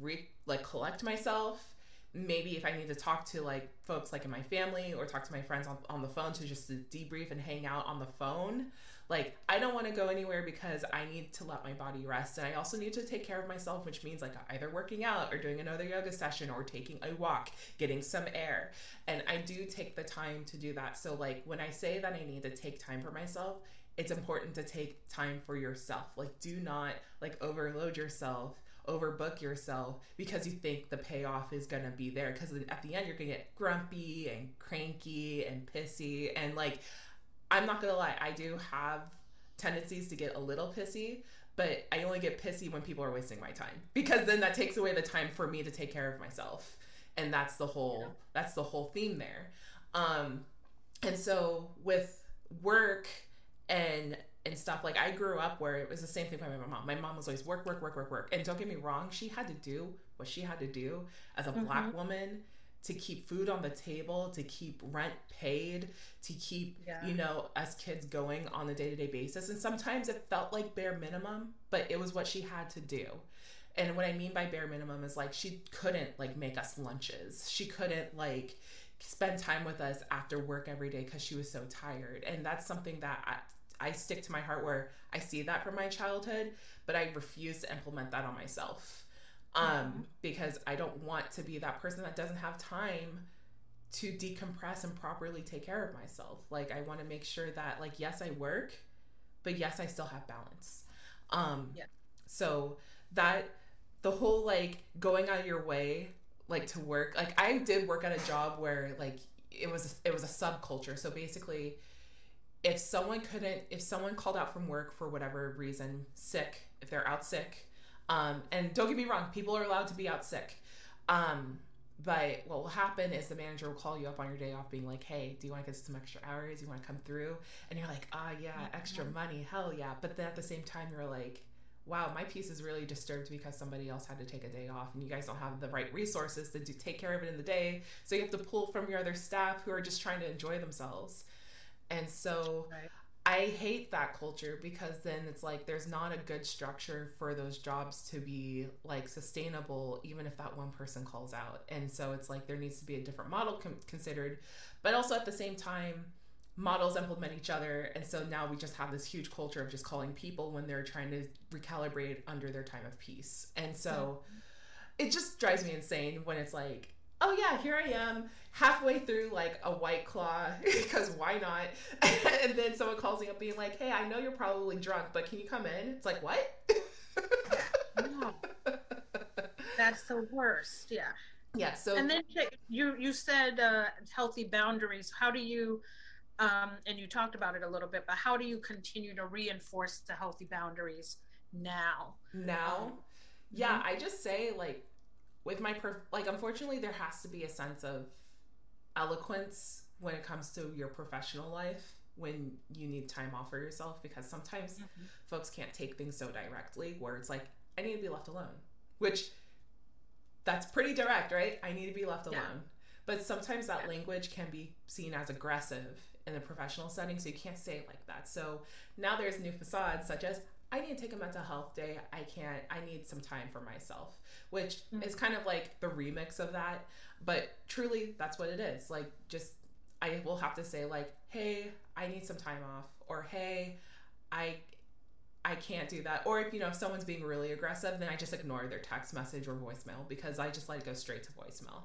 re like collect myself. Maybe if I need to talk to like folks like in my family or talk to my friends on, on the phone to just debrief and hang out on the phone, like i don't want to go anywhere because i need to let my body rest and i also need to take care of myself which means like either working out or doing another yoga session or taking a walk getting some air. And i do take the time to do that. So like when i say that i need to take time for myself it's important to take time for yourself. Like do not like overload yourself overbook yourself because you think the payoff is going to be there because at the end you're going to get grumpy and cranky and pissy and like I'm not gonna lie, I do have tendencies to get a little pissy, but I only get pissy when people are wasting my time because then that takes away the time for me to take care of myself, and that's the whole Yeah. that's the whole theme there. Um, and so with work and and stuff like I grew up where it was the same thing by my mom. My mom was always work, work, work, work, work. And don't get me wrong, she had to do what she had to do as a black woman to keep food on the table, to keep rent paid, to keep Yeah. you know us kids going on a day-to-day basis. And sometimes it felt like bare minimum, but it was what she had to do. And what I mean by bare minimum is like she couldn't like make us lunches. She couldn't like spend time with us after work every day because she was so tired. And that's something that I, I stick to my heart where I see that from my childhood, but I refuse to implement that on myself. Um, because I don't want to be that person that doesn't have time to decompress and properly take care of myself. Like I want to make sure that like yes, I work, but yes, I still have balance. Um Yeah. so that the whole like going out of your way like to work like i did work at a job where like it was it was a subculture so basically if someone couldn't if someone called out from work for whatever reason sick if they're out sick um and don't get me wrong people are allowed to be out sick um but what will happen is the manager will call you up on your day off being like hey do you want to get some extra hours you want to come through and you're like ah yeah extra money hell yeah but then at the same time you're like wow, my peace is really disturbed because somebody else had to take a day off and you guys don't have the right resources to do, take care of it in the day. So you have to pull from your other staff who are just trying to enjoy themselves. And so Right. I hate that culture because then it's like there's not a good structure for those jobs to be like sustainable, even if that one person calls out. And so it's like there needs to be a different model con- considered, but also at the same time, models implement each other. And so now we just have this huge culture of just calling people when they're trying to recalibrate under their time of peace. And so it just drives me insane when it's like oh yeah, here I am halfway through like a white claw because why not? and then someone calls me up being like, hey, I know you're probably drunk, but can you come in? It's like, what? No. That's the worst. Yeah. yeah. So and then you you said uh, healthy boundaries. How do you um, and you talked about it a little bit, but how do you continue to reinforce the healthy boundaries now? now, yeah, I just say like with my per- like unfortunately there has to be a sense of eloquence when it comes to your professional life when you need time off for yourself because sometimes Mhm. folks can't take things so directly where it's like i need to be left alone which that's pretty direct right i need to be left Yeah. alone but sometimes that Yeah. language can be seen as aggressive in a professional setting so you can't say it like that so now there's new facades such as i need to take a mental health day. I can't i need some time for myself which Mm. is kind of like the remix of that. But truly that's what it is. Like just i will have to say like hey i need some time off. Or hey i i can't do that. Or if you know if someone's being really aggressive then i just ignore their text message or voicemail because i just let it go straight to voicemail.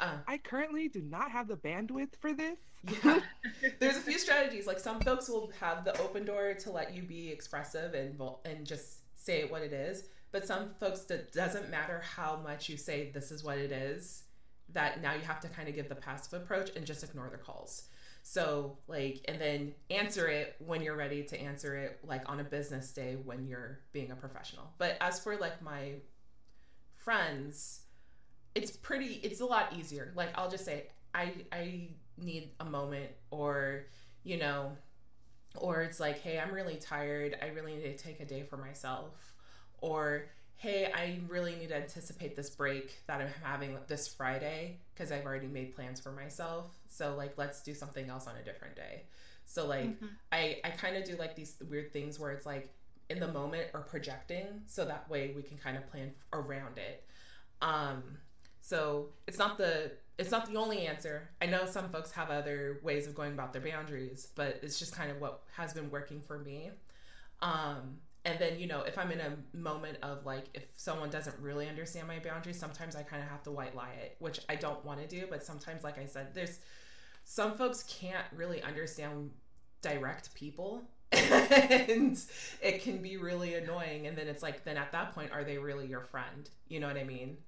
Uh, I currently do not have the bandwidth for this. yeah. There's a few strategies. Like some folks will have the open door to let you be expressive and and just say what it is but some folks that doesn't matter how much you say this is what it is that now you have to kind of give the passive approach and just ignore their calls so like and then answer it when you're ready to answer it like on a business day when you're being a professional. But as for like my friends it's pretty it's a lot easier. Like i'll just say i i need a moment or you know or it's like hey i'm really tired. I really need to take a day for myself. Or hey i really need to anticipate this break that i'm having this friday because i've already made plans for myself so like let's do something else on a different day so like Mhm. I I kind of do like these weird things where it's like in the moment or projecting, so that way we can kind of plan around it. Um, so it's not the it's not the only answer. I know some folks have other ways of going about their boundaries, but it's just kind of what has been working for me. Um, and then you know if I'm in a moment of like if someone doesn't really understand my boundaries, sometimes I kind of have to white lie it, which I don't want to do. But sometimes, like I said, there's some folks can't really understand direct people and it can be really annoying and then it's like then at that point are they really your friend you know what i mean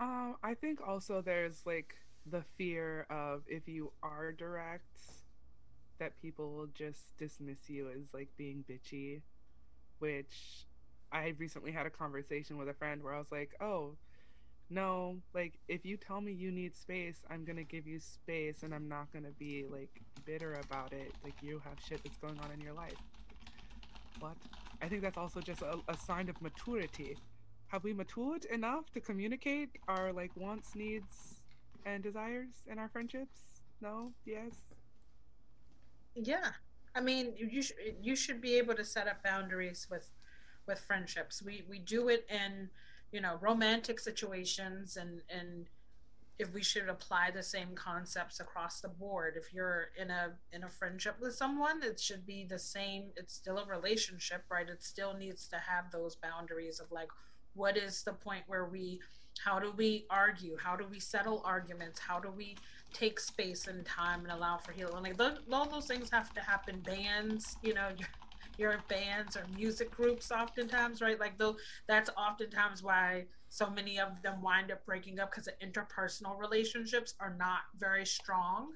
Um, I think also there's like the fear of if you are direct, that people will just dismiss you as like being bitchy, which I recently had a conversation with a friend where I was like, oh, no, like if you tell me you need space, I'm gonna give you space and I'm not gonna be like bitter about it. Like you have shit that's going on in your life. But I think that's also just a, a sign of maturity. Have we matured enough to communicate our like wants needs and desires in our friendships? No? Yes Yeah, I mean, you sh- you should be able to set up boundaries with with friendships. We we do it in you know romantic situations, and and if we should apply the same concepts across the board. If you're in a in a friendship with someone, it should be the same. It's still a relationship, right? It still needs to have those boundaries of like, what is the point where we how do we argue how do we settle arguments how do we take space and time and allow for healing. Like those, all those things have to happen. Bands you know you're, you're bands or music groups oftentimes right? Like though that's oftentimes why so many of them wind up breaking up because the interpersonal relationships are not very strong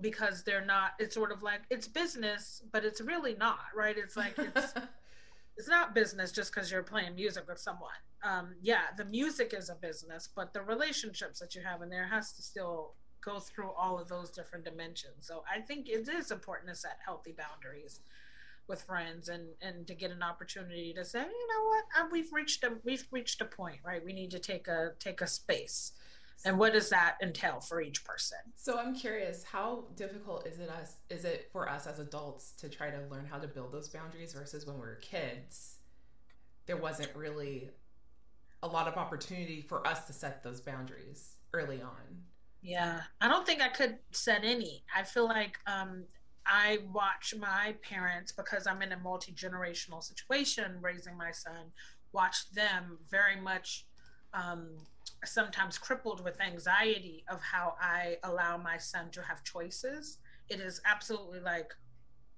because they're not it's sort of like it's business but it's really not right? It's like it's it's not business just because you're playing music with someone. Um, yeah, the music is a business, but the relationships that you have in there has to still go through all of those different dimensions. So I think it is important to set healthy boundaries with friends and and to get an opportunity to say, you know what, uh, we've reached a we've reached a point, right? We need to take a take a space. And what does that entail for each person? so i'm curious how difficult is it us is it for us as adults to try to learn how to build those boundaries versus when we were kids there wasn't really a lot of opportunity for us to set those boundaries early on Yeah, I don't think I could set any. I feel like um, I watch my parents because I'm in a multi generational situation raising my son. Watch them very much um, sometimes crippled with anxiety of how I allow my son to have choices. It is absolutely like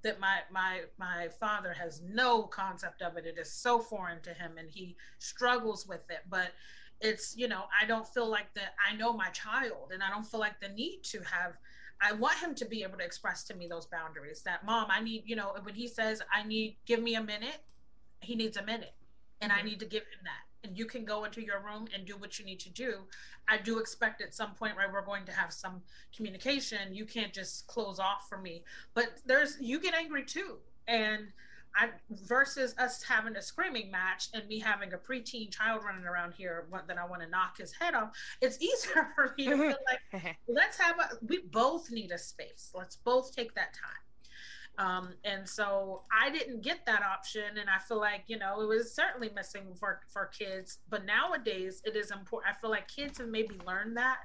that my my my father has no concept of it. It is so foreign to him and he struggles with it. But it's, you know, I don't feel like that I know my child and I don't feel like the need to have I want him to be able to express to me those boundaries that mom, I need, you know, when he says I need give me a minute, he needs a minute. And mm-hmm. I need to give him that and you can go into your room and do what you need to do. I do expect at some point, right, we're going to have some communication. You can't just close off for me. But there's you get angry too. And I versus us having a screaming match and me having a preteen child running around here that I want to knock his head off, it's easier for me to feel like let's have a we both need a space. Let's both take that time. Um, and so I didn't get that option, and I feel like you know it was certainly missing for for kids. But nowadays, it is important. I feel like kids have maybe learned that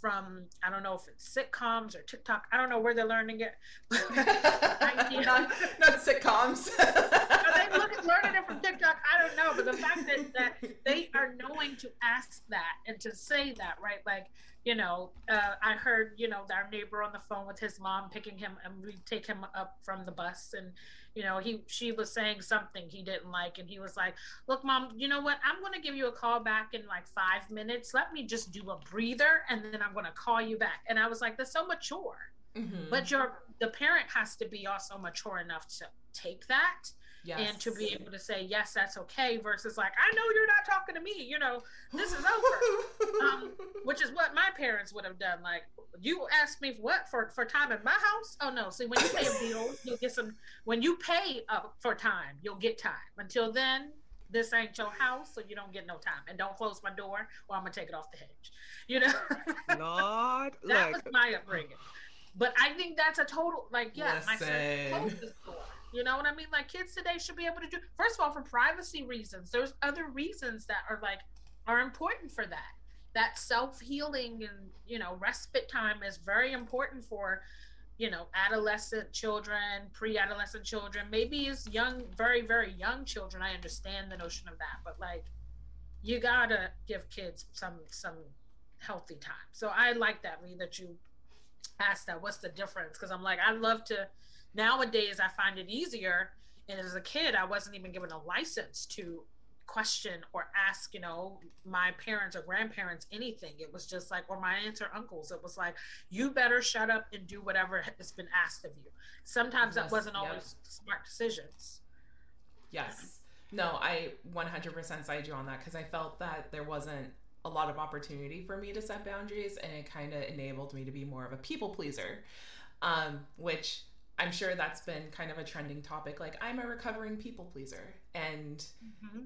from I don't know if it's sitcoms or TikTok. I don't know where they're learning it. not, not sitcoms. they look, learning it from TikTok. I don't know, but the fact that that they are knowing to ask that and to say that, right? Like you know, uh, I heard, you know, our neighbor on the phone with his mom picking him and we take him up from the bus and, you know, he, she was saying something he didn't like. And he was like, look, mom, you know what? I'm going to give you a call back in like five minutes. Let me just do a breather and then I'm going to call you back. And I was like, that's so mature. Mm-hmm. But your, the parent has to be also mature enough to take that Yes. and to be able to say yes that's okay versus like i know you're not talking to me you know this is over um, which is what my parents would have done like you ask me what for for time in my house oh no see when you pay a bill you'll get some when you pay uh, for time you'll get time until then this ain't your house, so you don't get no time. And don't close my door, or I'm gonna take it off the hedge. You know, Lord, that look. was my upbringing. But I think that's a total like, yeah, Listen. my son closed the door. You know what I mean? Like kids today should be able to do first of all for privacy reasons. There's other reasons that are like are important for that. That self-healing and you know respite time is very important for you know adolescent children, pre-adolescent children, maybe as young very very young children. I understand the notion of that, but like you got to give kids some some healthy time. So I like that Lee that you asked that what's the difference because I'm like I love to Nowadays, I find it easier. And as a kid, I wasn't even given a license to question or ask, you know, my parents or grandparents anything. It was just like, or my aunts or uncles. It was like, you better shut up and do whatever has been asked of you. Sometimes yes, that wasn't always smart decisions. Yes. No, I 100% side you on that because I felt that there wasn't a lot of opportunity for me to set boundaries and it kind of enabled me to be more of a people pleaser, um, which I'm sure that's been kind of a trending topic. Like, I'm a recovering people pleaser. And mm-hmm.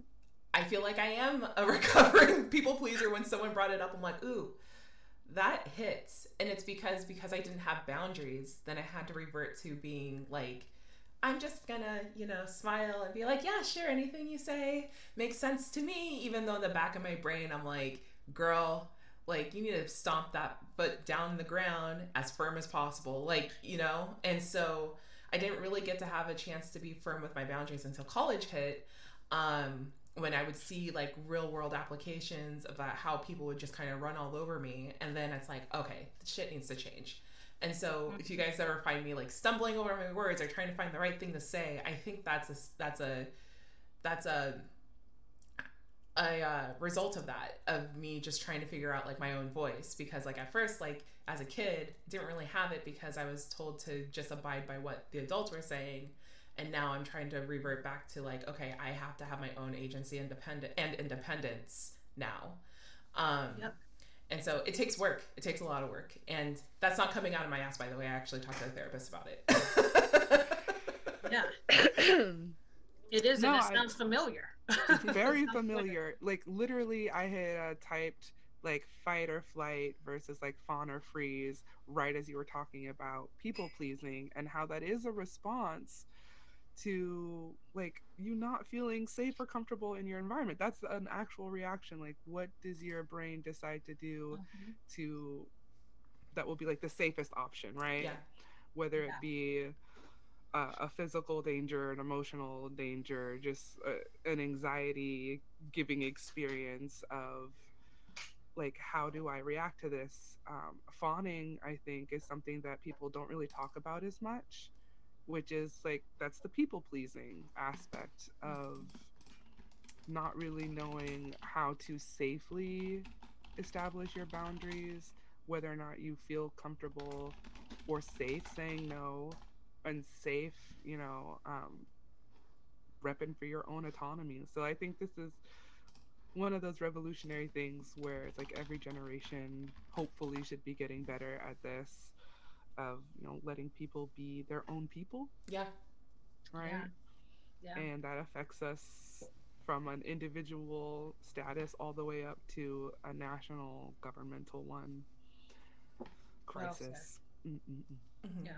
I feel like I am a recovering people pleaser when someone brought it up. I'm like, ooh, that hits. And it's because because I didn't have boundaries, then I had to revert to being like, I'm just gonna, you know, smile and be like, yeah, sure, anything you say makes sense to me, even though in the back of my brain I'm like, girl, like you need to stomp that foot down the ground as firm as possible like you know and so i didn't really get to have a chance to be firm with my boundaries until college hit um, when i would see like real world applications about how people would just kind of run all over me and then it's like okay shit needs to change. And so if you guys ever find me like stumbling over my words or trying to find the right thing to say i think that's a that's a that's a a uh, result of that of me just trying to figure out like my own voice. Because like at first like as a kid didn't really have it because i was told to just abide by what the adults were saying and now i'm trying to revert back to like okay i have to have my own agency independent and independence now. Um yep. and so it takes work. It takes a lot of work. And that's not coming out of my ass by the way. I actually talked to a therapist about it. Yeah. It is no, and it sounds I... familiar very familiar. Like literally, I had uh, typed like fight or flight versus like fawn or freeze right as you were talking about people pleasing and how that is a response to like you not feeling safe or comfortable in your environment that's an actual reaction like what does your brain decide to do mm-hmm. to that will be like the safest option right yeah. whether yeah. it be uh, a physical danger, an emotional danger, just uh, an anxiety giving experience of like how do I react to this? Um, fawning, I think, is something that people don't really talk about as much, which is like that's the people pleasing aspect of not really knowing how to safely establish your boundaries, whether or not you feel comfortable or safe saying no, and safe, you know, um, repping for your own autonomy. So I think this is one of those revolutionary things where it's like every generation hopefully should be getting better at this of you know letting people be their own people Yeah. right Yeah. Yeah. and that affects us from an individual status all the way up to a national governmental one crisis Mm-mm-mm. Mhm. Yeah.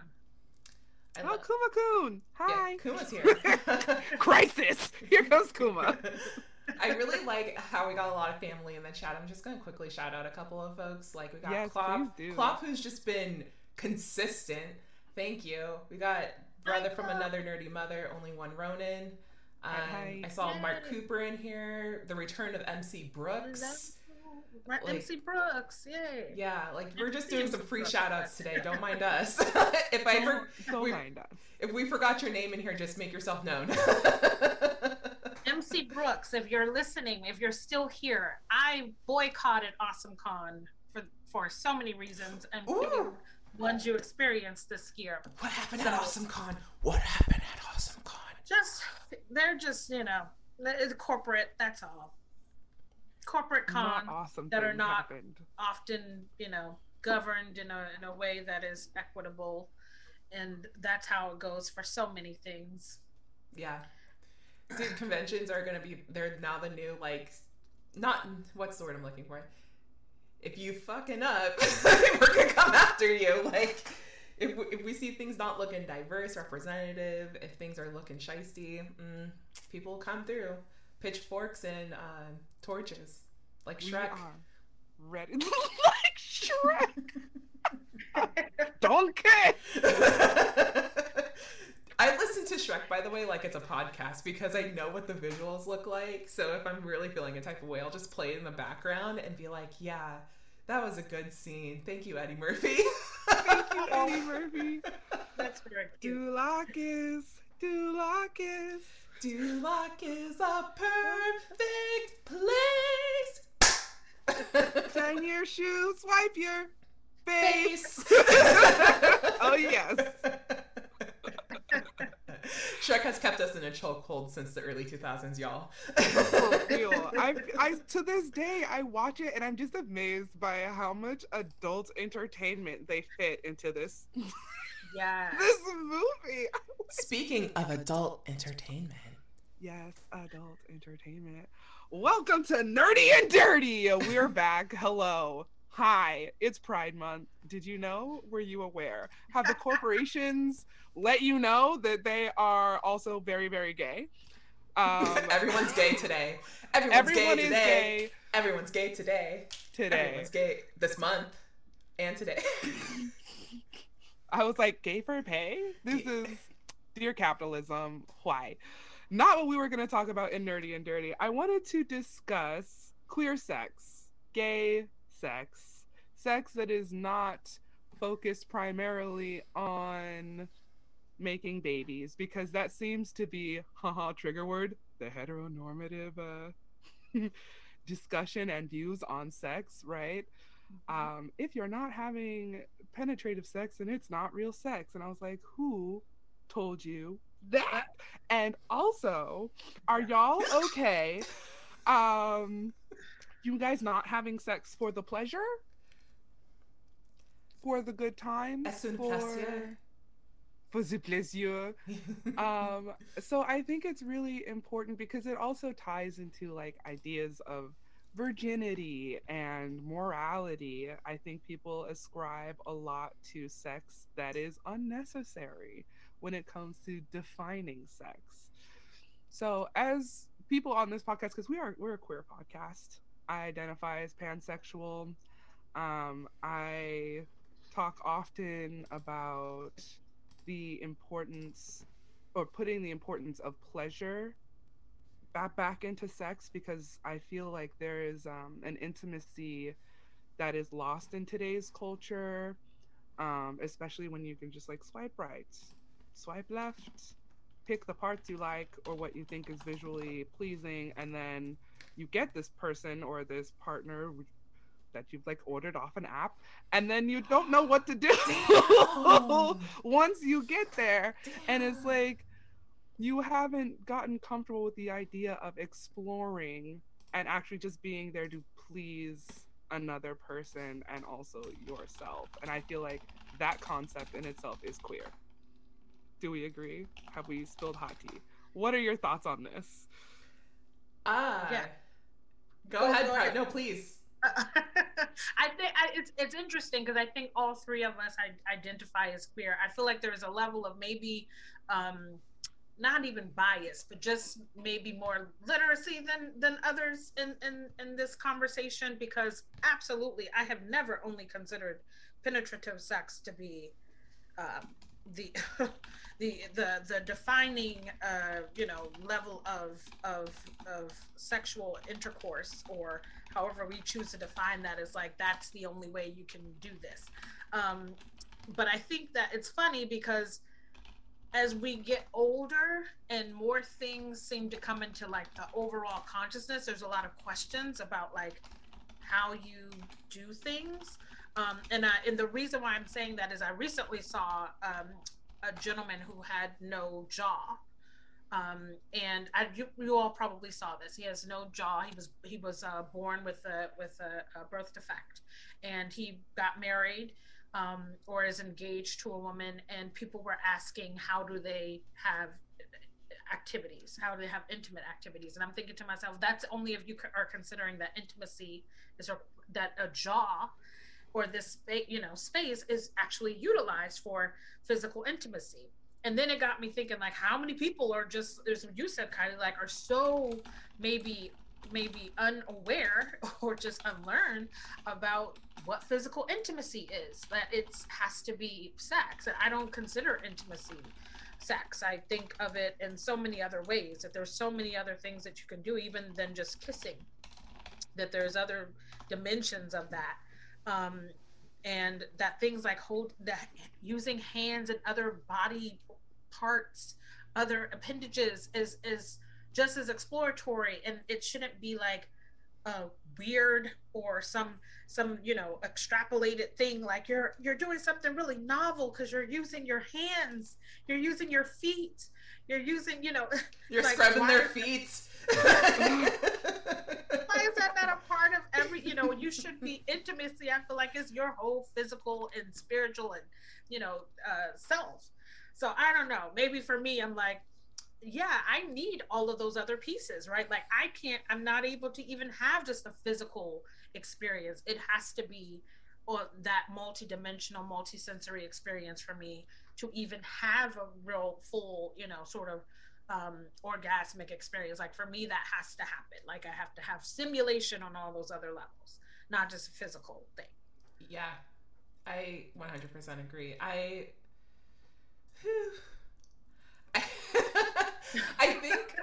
I oh love- kuma-kun hi Yeah, Kuma's here. crisis here comes kuma I really like how we got a lot of family in the chat. I'm just gonna quickly shout out a couple of folks. Like we got Yes, do. Clop, who's just been consistent. Thank you. We got brother from another nerdy mother, only one Ronin. Um. I saw Mark Cooper in here. The return of MC Brooks. Like- MC Brooks, yay. Yeah, like we're just doing some free shout outs today. Don't mind us. if I ever, don't we- mind us if we forgot your name in here, just make yourself known. MC Brooks, if you're listening, if you're still here, I boycotted Awesome Con for for so many reasons, and. Ones you experienced this year. what happened So- at Awesome Con? What happened at Awesome Con? Just they're just you know it's corporate. That's all. Corporate con awesome that are not- happened. often you know governed in a in a way that is equitable, and that's how it goes for so many things. Yeah. Dude, conventions are gonna be they're now the new like not what's the word I'm looking for? If you fucking up, we're gonna come after you. Like if we, if we see things not looking diverse, representative, if things are looking shisty, mm, people come through. Pitchforks and uh, torches. Like Shrek. ready like Shrek. Donkey. I listen to Shrek, by the way, like it's a podcast because I know what the visuals look like. So if I'm really feeling a type of way, I'll just play it in the background and be like, yeah, that was a good scene. Thank you, Eddie Murphy. Thank you, Eddie Murphy. That's very cute. Dulacus. Dulacus. Duloc is a perfect place. Shine your shoes. Swipe your face. Face. oh yes. Shrek has kept us in a chokehold since the early 2000s, y'all. For real. I, I to this day I watch it and I'm just amazed by how much adult entertainment they fit into this Yeah. this movie. Speaking of adult entertainment, Yes, adult entertainment. Welcome to Nerdy and Dirty. We're back. Hello. Hi. It's Pride Month. Did you know? Were you aware? Have the corporations let you know that they are also very, very gay? Um, everyone's gay today. Everyone's everyone gay is today. gay Everyone's gay today. today. Everyone's gay this month and today. I was like, gay for pay? This Gay. is dear capitalism. Why? Not what we were going to talk about in Nerdy and Dirty. I wanted to discuss queer sex, gay sex, sex that is not focused primarily on making babies, because that seems to be, haha, trigger word, the heteronormative uh, discussion and views on sex, right? um, if you're not having penetrative sex and it's not real sex. And I was like, who told you that? And also, are y'all okay? Um, you guys not having sex for the pleasure? For the good un for, for the plaisir. um so i think it's really important because it also ties into like ideas of virginity and morality i think people ascribe a lot to sex that is unnecessary when it comes to defining sex so as people on this podcast because we are we're a queer podcast i identify as pansexual. Um i talk often about the importance or putting the importance of pleasure back back into sex because I feel like there is um, an intimacy that is lost in today's culture, um, especially when you can just like swipe right, swipe left, pick the parts you like or what you think is visually pleasing, and then you get this person or this partner that you've like ordered off an app and then you don't know what to do. Once you get there Damn. and it's like you haven't gotten comfortable with the idea of exploring and actually just being there to please another person and also yourself. And i feel like that concept in itself is queer. Do we agree? Have we spilled hot tea? What are your thoughts on this uh yeah go, oh, ahead, go ahead. no please I think I, it's it's interesting because I think all three of us I, identify as queer. I feel like there's a level of maybe um, not even bias, but just maybe more literacy than than others in in in this conversation. Because absolutely, I have never only considered penetrative sex to be uh, the the the the defining uh, you know level of of of sexual intercourse or however we choose to define that is like that's the only way you can do this. Um, but i think that it's funny because as we get older and more things seem to come into like the overall consciousness there's a lot of questions about like how you do things um, and, I, and the reason why i'm saying that is i recently saw um, a gentleman who had no jaw. Um, and I, you, you, all probably saw this. He has no jaw. He was he was uh, born with a with a, a, birth defect, and he got married um, or is engaged to a woman. And people were asking, how do they have activities? How do they have intimate activities? And I'm thinking to myself, that's only if you are considering that intimacy is a, that a jaw or this you know space is actually utilized for physical intimacy. And then it got me thinking like how many people are just as you said kind of like are so maybe maybe unaware or just unlearned about what physical intimacy is that it has to be sex. And i don't consider intimacy sex. I think of it in so many other ways. That there's so many other things that you can do even than just kissing that there's other dimensions of that um, and that things like hold that using hands and other body parts, other appendages is is just as exploratory, and it shouldn't be like a weird or some some you know extrapolated thing. Like you're you're doing something really novel because you're using your hands you're using your feet you're using you know you're like, scrubbing their feet that a part of every you know you should be intimacy i feel like it's your whole physical and spiritual and you know uh self. So i don't know. Maybe for me i'm like yeah i need all of those other pieces right? Like i can't i'm not able to even have just a physical experience. It has to be or that multi-dimensional multi-sensory experience for me to even have a real full you know sort of um, orgasmic experience. Like for me, that has to happen. Like I have to have simulation on all those other levels, not just a physical thing. Yeah, I 100% agree. I, I think.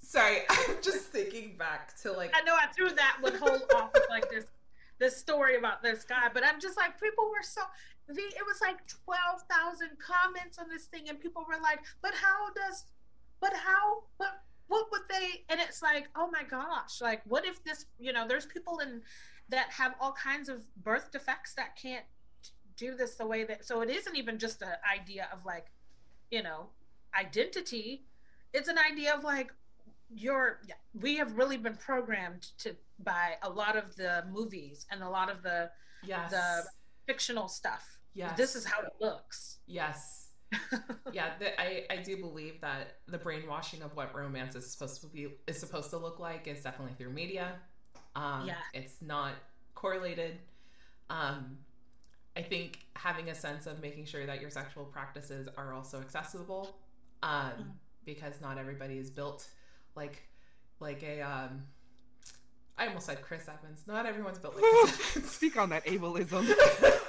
Sorry, I'm just thinking back to like. I know I threw that one whole off with like this this story about this guy, but I'm just like people were so the it was like twelve thousand comments on this thing, and people were like, "But how does but how but what would they and it's like oh my gosh like what if this you know there's people in that have all kinds of birth defects that can't do this the way that so it isn't even just an idea of like you know identity. It's an idea of like you're we have really been programmed to by a lot of the movies and a lot of the yes. the fictional stuff. Yes this is how it looks. Yes yeah, the, I I do believe that the brainwashing of what romance is supposed to be is supposed to look like is definitely through media. Um, yeah, it's not correlated. Um, I think having a sense of making sure that your sexual practices are also accessible, um, mm. because not everybody is built like like a um, I almost said Chris Evans. Not everyone's built like Chris Evans. Speak on that ableism.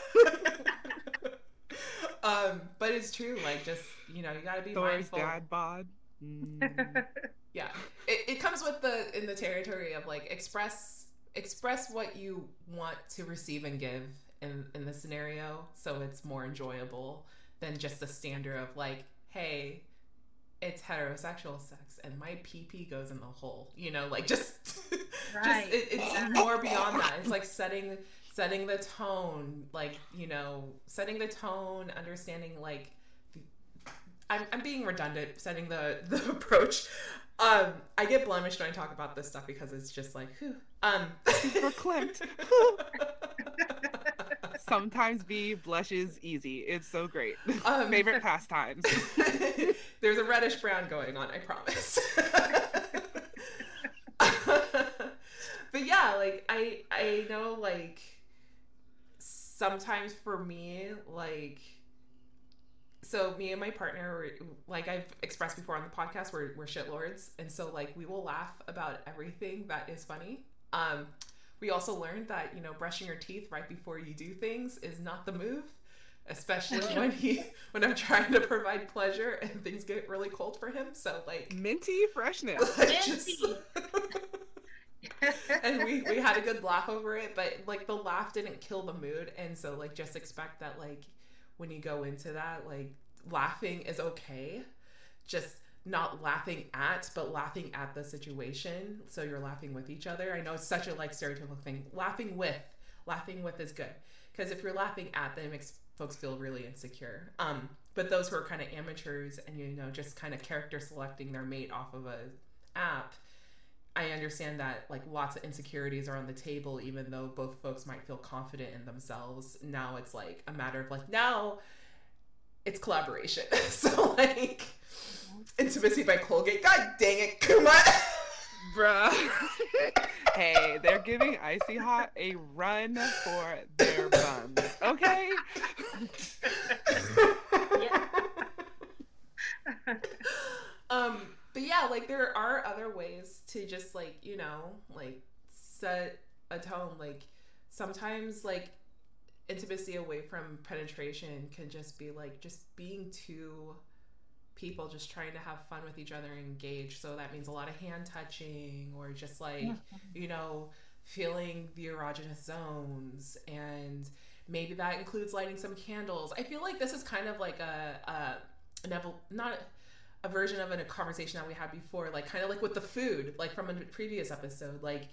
um, but it's true. Like, just you know, you gotta be Thor's mindful. dad bod. Mm. yeah. It, it comes with the in the territory of like express express what you want to receive and give in in the scenario, so it's more enjoyable than just the standard of like, hey, it's heterosexual sex and my PP goes in the hole. You know, like just Right. just it, it's more beyond that. It's like setting setting the tone, like you know, setting the tone, understanding like. the- I'm, I'm being redundant, setting the the approach. Um, I get blemished when I talk about this stuff because it's just like, whew. Um, Verklempt. Sometimes B blushes easy. It's so great. Um, Favorite pastimes. There's a reddish brown going on, I promise. but yeah, like I I know like sometimes for me like so me and my partner like I've expressed before on the podcast we're we're shitlords and so like we will laugh about everything that is funny. Um we also learned that you know brushing your teeth right before you do things is not the move especially when he when i'm trying to provide pleasure and things get really cold for him so like Minty freshness. like, just- and we we had a good laugh over it but like the laugh didn't kill the mood and so like just expect that like when you go into that like laughing is okay. Just not laughing at but laughing at the situation so you're laughing with each other. I know it's such a like stereotypical thing. Laughing with laughing with is good because if you're laughing at them it makes folks feel really insecure. Um but those who are kind of amateurs and you know just kind of character selecting their mate off of a app I understand that like lots of insecurities are on the table, even though both folks might feel confident in themselves. Now it's like a matter of like now it's collaboration. so like intimacy by Colgate. God dang it, Kuma. Bruh. hey, they're giving Icy Hot a run for their buns. Okay? um, but yeah, like there are other ways to just like you know like set a tone. Like sometimes like intimacy away from penetration can just be like just being two people just trying to have fun with each other and engage. So that means a lot of hand touching or just like you know feeling the erogenous zones. And maybe that includes lighting some candles. I feel like this is kind of like a, a an not a version of a conversation that we had before like kind of like with the food like from a previous episode like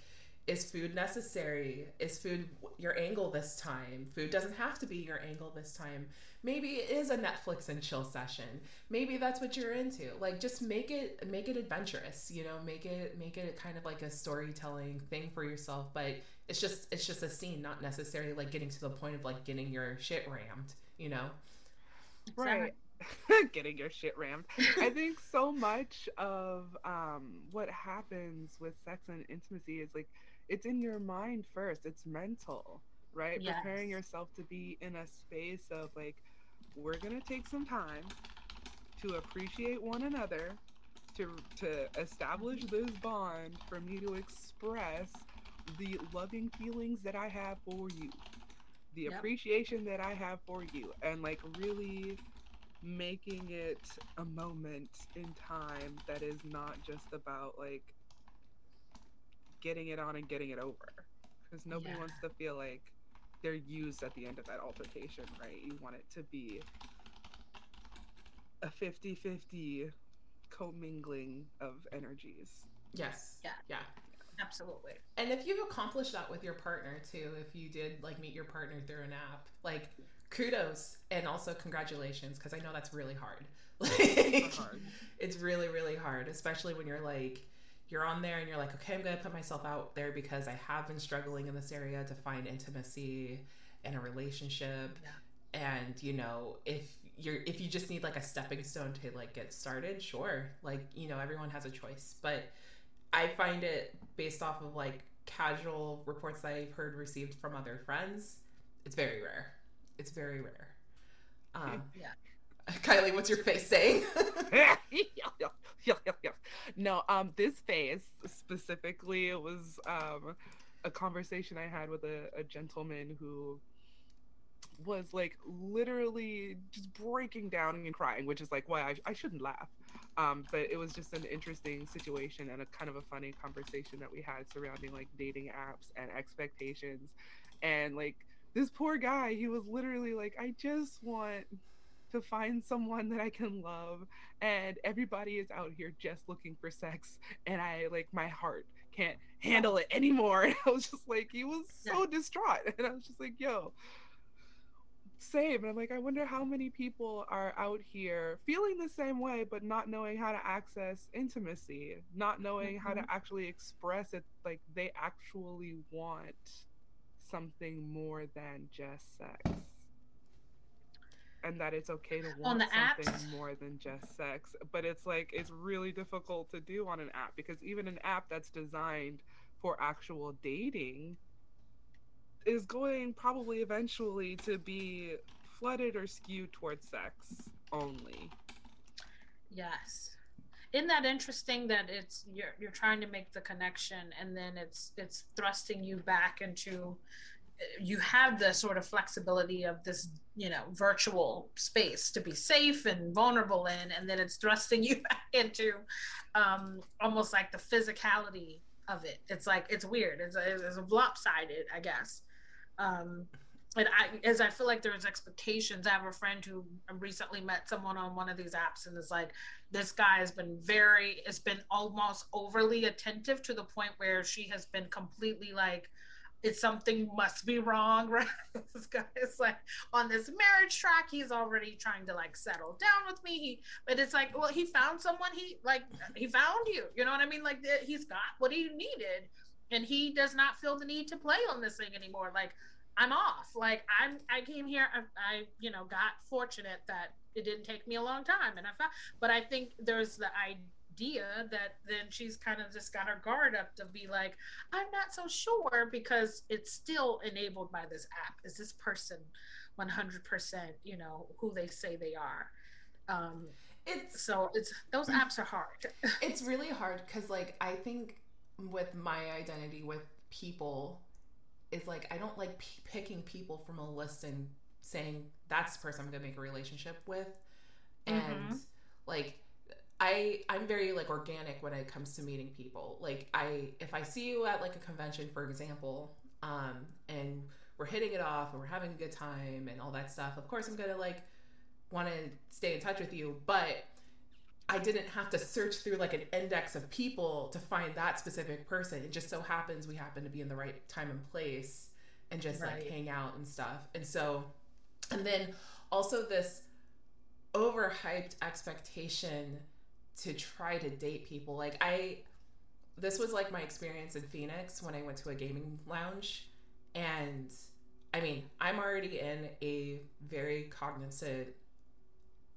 is food necessary? Is food your angle this time? Food doesn't have to be your angle this time. Maybe it is a netflix and chill session. Maybe that's what you're into. Like just make it make it adventurous you know? Make it make it kind of like a storytelling thing for yourself but it's just it's just a scene not necessarily like getting to the point of like getting your shit rammed you know? Right. Getting your shit rammed. I think so much of um, what happens with sex and intimacy is like it's in your mind first. It's mental, right? Preparing yourself to be in a space of like, we're gonna take some time to appreciate one another, to to establish this bond, for me to express the loving feelings that I have for you, the Yep. appreciation that I have for you, and like really making it a moment in time that is not just about like getting it on and getting it over because nobody Yeah. wants to feel like they're used at the end of that altercation right you want it to be a 50-50 commingling of energies yes Yeah. yeah Absolutely. And if you've accomplished that with your partner too, if you did like meet your partner through an app, like kudos and also congratulations because I know that's really hard. Like hard. it's really really hard, especially when you're like you're on there and you're like, okay, I'm gonna put myself out there because I have been struggling in this area to find intimacy and a relationship. And you know, if you're if you just need like a stepping stone to like get started, sure. Like, you know, everyone has a choice. But I find it based off of like casual reports that I've heard received from other friends, it's very rare. It's very rare. Um, Yeah. Kylie, what's your face saying? no, um, this phase specifically was um a conversation I had with a, a gentleman who was like literally just breaking down and crying, which is like why I, I shouldn't laugh. Um, but it was just an interesting situation and a kind of a funny conversation that we had surrounding like dating apps and expectations. And like this poor guy, he was literally like, I just want to find someone that I can love. And everybody is out here just looking for sex. And I like my heart can't handle it anymore. And I was just like, he was so distraught. And I was just like, yo, same. And I'm like, I wonder how many people are out here feeling the same way, but not knowing how to access intimacy, not knowing mm-hmm. how to mm-hmm. actually express it like they actually want something more than just sex and that it's okay to want something apps. more than just sex. But it's like it's really difficult to do on an app because even an app that's designed for actual dating is going probably eventually to be flooded or skewed towards sex only. Yes. Isn't that interesting that it's you're you're trying to make the connection and then it's it's thrusting you back into you have the sort of flexibility of this you know virtual space to be safe and vulnerable in and then it's thrusting you back into um, almost like the physicality of it. It's like it's weird. It's, it's lopsided i guess. Um, and I, as I feel like there's expectations. I have a friend who recently met someone on one of these apps, and it's like this guy has been very, it's been almost overly attentive to the point where she has been completely like, it's something must be wrong, right? this guy is like on this marriage track. He's already trying to like settle down with me. He, but it's like, well, he found someone. He like he found you. You know what I mean? Like he's got what he needed, and he does not feel the need to play on this thing anymore. Like I'm off. Like I'm. I came here. I, I you know got fortunate that it didn't take me a long time, and I found. But I think there's the idea that then she's kind of just got her guard up to be like, I'm not so sure because it's still enabled by this app. Is this person 100%, you know, who they say they are? Um, it's so it's those apps are hard. it's really hard because, like, I think with my identity with people is like I don't like p- picking people from a list and saying that's the person I'm gonna make a relationship with, and mm-hmm. like I I'm very like organic when it comes to meeting people. Like I if I see you at like a convention, for example, um, and we're hitting it off and we're having a good time and all that stuff, of course I'm gonna like want to stay in touch with you. But I didn't have to search through like an index of people to find that specific person. It just so happens we happen to be in the right time and place and just right. like hang out and stuff. And so, and then also this overhyped expectation to try to date people. Like I this was like my experience in Phoenix when I went to a gaming lounge and I mean, I'm already in a very cognizant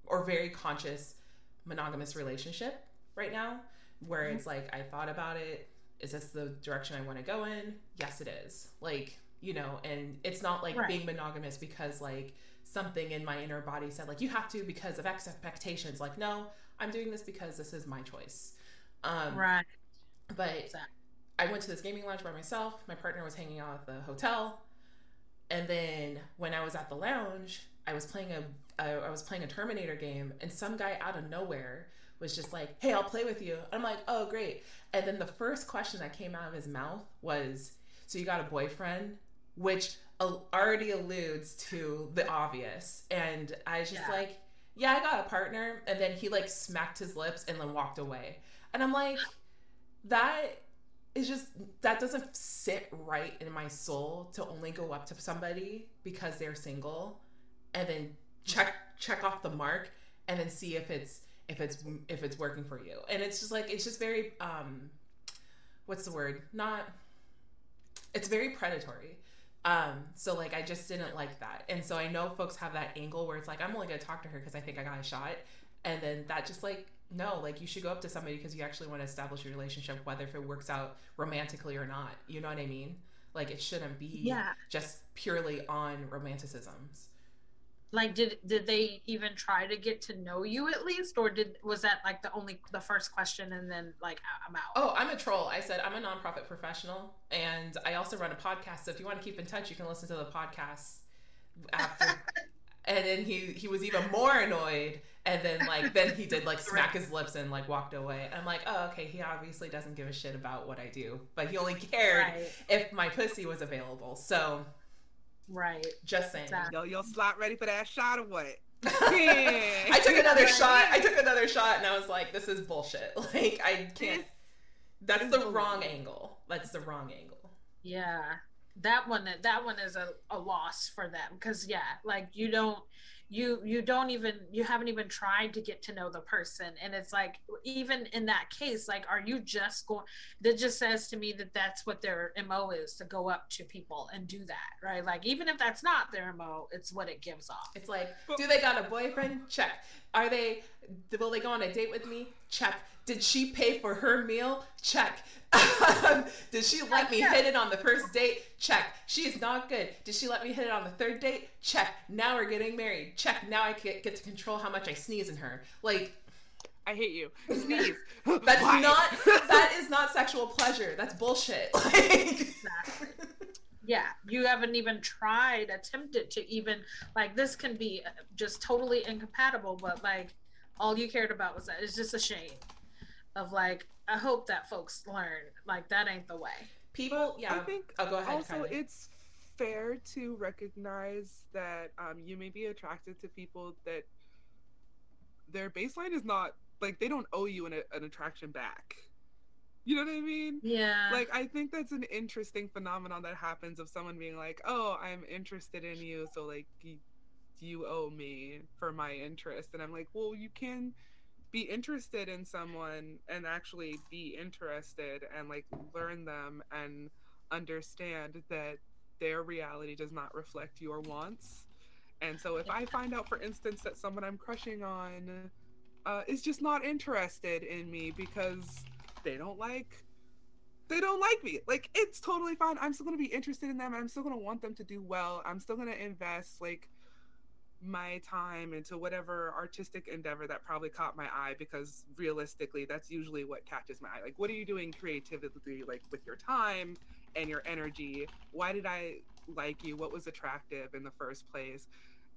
or very conscious monogamous relationship right now where mm-hmm. it's like I thought about it. Is this the direction I want to go in? Yes, it is. Like, you know, and it's not like right. being monogamous because like something in my inner body said like you have to because of expectations. Like, no, I'm doing this because this is my choice. Um, right. But exactly. I went to this gaming lounge by myself. My partner was hanging out at the hotel, and then when I was at the lounge, I was playing a I was playing a Terminator game, and some guy out of nowhere was just like, "Hey, I'll play with you." I'm like, "Oh, great!" And then the first question that came out of his mouth was, "So you got a boyfriend?" Which already alludes to the obvious, and I was just yeah. like yeah, I got a partner. And then he like smacked his lips and then walked away. And I'm like, that is just, that doesn't sit right in my soul to only go up to somebody because they're single and then check, check off the mark and then see if it's, if it's, if it's working for you. And it's just like, it's just very, um, what's the word? Not, it's very predatory um, so like I just didn't like that. And so I know folks have that angle where it's like I'm only gonna talk to her because I think I got a shot. And then that just like no, like you should go up to somebody because you actually want to establish a relationship, whether if it works out romantically or not. You know what I mean? Like it shouldn't be yeah. just purely on romanticisms like did did they even try to get to know you at least? Or did was that like the only the first question and then like i'm out? Oh i'm a troll. I said i'm a nonprofit professional. And i also run a podcast. So if you want to keep in touch you can listen to the podcast after. And then he he was even more annoyed. And then like then he did like smack his lips and like walked away. I'm like oh okay. He obviously doesn't give a shit about what i do but he only cared Right. if my pussy was available. So Right. just saying Exactly. Yo, yo, slot ready for that shot or what? I took another shot. I took another shot, and I was like, "This is bullshit. Like, I can't. That's the wrong angle. That's the wrong angle." Yeah. That one that one is a, a loss for them because yeah, like you don't you you don't even you haven't even tried to get to know the person and it's like even in that case like are you just going that just says to me that that's what their mo is to go up to people and do that right like even if that's not their mo it's what it gives off It's like, do they got a boyfriend? Check. Are they? Will they go on a date with me? Check. Did she pay for her meal? Check. Um, did she let me hit it on the first date? Check. She is not good. Did she let me hit it on the third date? Check. Now we're getting married. Check. Now I get, get to control how much I sneeze in her. Like I hate you. Sneeze. that's Why? not that is not sexual pleasure. That's bullshit. Like Exactly. Yeah you haven't even tried attempted to even like this can be uh, just totally incompatible but like all you cared about was that it's just a shame of like i hope that folks learn like that ain't the way people, yeah. I think oh, go ahead. also Kylie. it's fair to recognize that um, you may be attracted to people that their baseline is not like they don't owe you an, an attraction back. You know what I mean? yeah Like I think that's an interesting phenomenon that happens of someone being like, "Oh, I'm interested in you, so like you, you owe me for my interest." And I'm like, "Well, you can be interested in someone and actually be interested and like learn them and understand that their reality does not reflect your wants." And so if I find out for instance that someone I'm crushing on uh, is just not interested in me because they don't like they don't like me. Like it's totally fine. I'm still gonna be interested in them. and I'm still gonna want them to do well. I'm still gonna invest like my time into whatever artistic endeavor that probably caught my eye because realistically that's usually what catches my eye. Like what are you doing creatively like with your time and your energy? Why did I like you? What was attractive in the first place?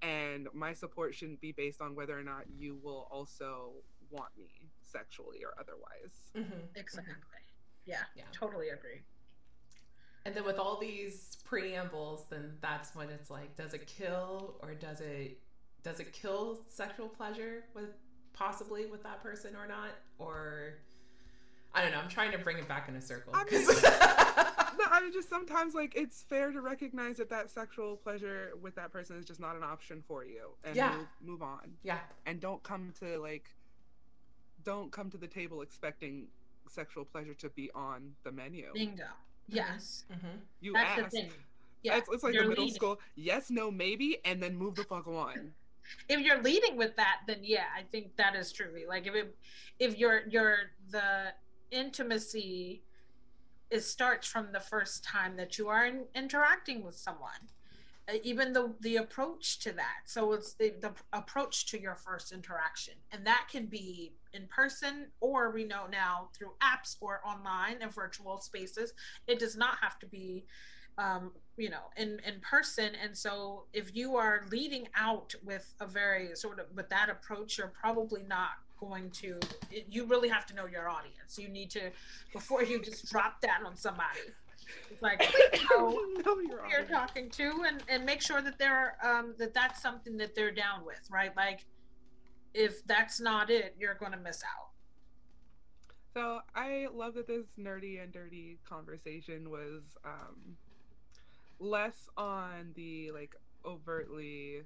And my support shouldn't be based on whether or not you will also want me sexually or otherwise. Mhm. exactly yeah, Yeah. totally agree And then with all these preambles, then that's when it's like, does it kill or does it does it kill sexual pleasure with possibly with that person or not? Or I don't know. I'm trying to bring it back in a circle. I 'cause- no, I mean, just sometimes like it's fair to recognize that that sexual pleasure with that person is just not an option for you, and Yeah. move, move on. yeah, And don't come to like, don't come to the table expecting sexual pleasure to be on the menu. bingo yes hmm You that's ask. the thing yeah It's, it's like you're the middle leading. school. Yes, no, maybe, and then move the fuck on. if you're leading with that then yeah i think that is true like if it, if you're you're the intimacy it starts from the first time that you are in, interacting with someone Uh, even the the approach to that so it's the, the approach to your first interaction and that can be in person or we know now through apps or online and virtual spaces it does not have to be um, you know in in person. And so if you are leading out with a very sort of with that approach you're probably not going to it, you really have to know your audience. You need to before you just drop that on somebody. It's like know know your who you're talking to and and make sure that they're um that that's something that they're down with right? Like if that's not it you're going to miss out So I love that this nerdy and dirty conversation was um, less on the like overtly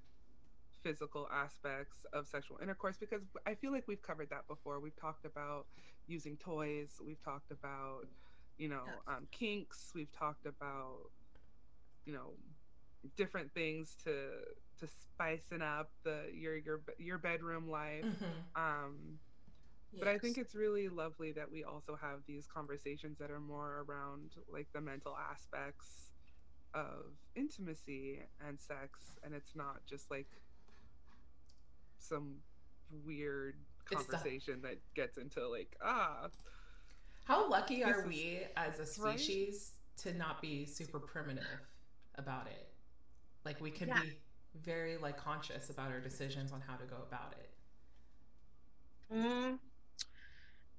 physical aspects of sexual intercourse because I feel like we've covered that before. We've talked about using toys. We've talked about you know Yes. um, kinks. We've talked about you know different things to to spicing up the your your your bedroom life. hmm Um, but I think it's really lovely that we also have these conversations that are more around like the mental aspects of intimacy and sex, and it's not just like some weird conversation that gets into like ah How lucky are is- we as a right? species to not be super primitive about it? Like we can Yeah. be very like conscious about our decisions on how to go about it. Mm,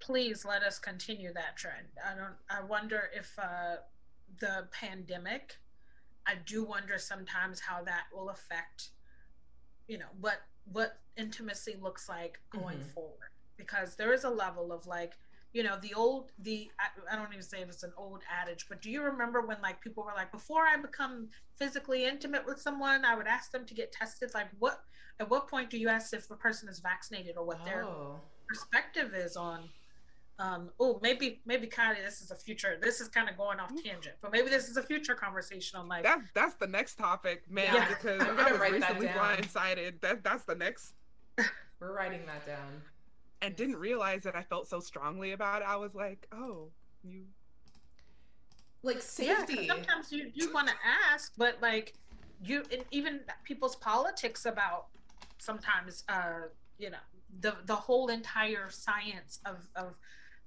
please let us continue that trend. I don't. I wonder if uh, the pandemic. I do wonder sometimes how that will affect, you know, what what intimacy looks like going Mhm. forward. Because there is a level of like, you know, the old the I, I don't even say it's an old adage, but do you remember when like people were like, before I become physically intimate with someone, I would ask them to get tested. Like, what at what point do you ask if a person is vaccinated or what their Oh, perspective is on um oh maybe maybe kind of this is a future this is kind of going off tangent but maybe this is a future conversation on like That's that's the next topic, man. Yeah, because I'm gonna I was write that recently down. blindsided. That that's the next, we're writing that down. And didn't realize that I felt so strongly about it. I was like, oh, you. Like yeah 'cause safety. sometimes you do want to ask but like you and even people's politics about sometimes uh you know the the whole entire science of of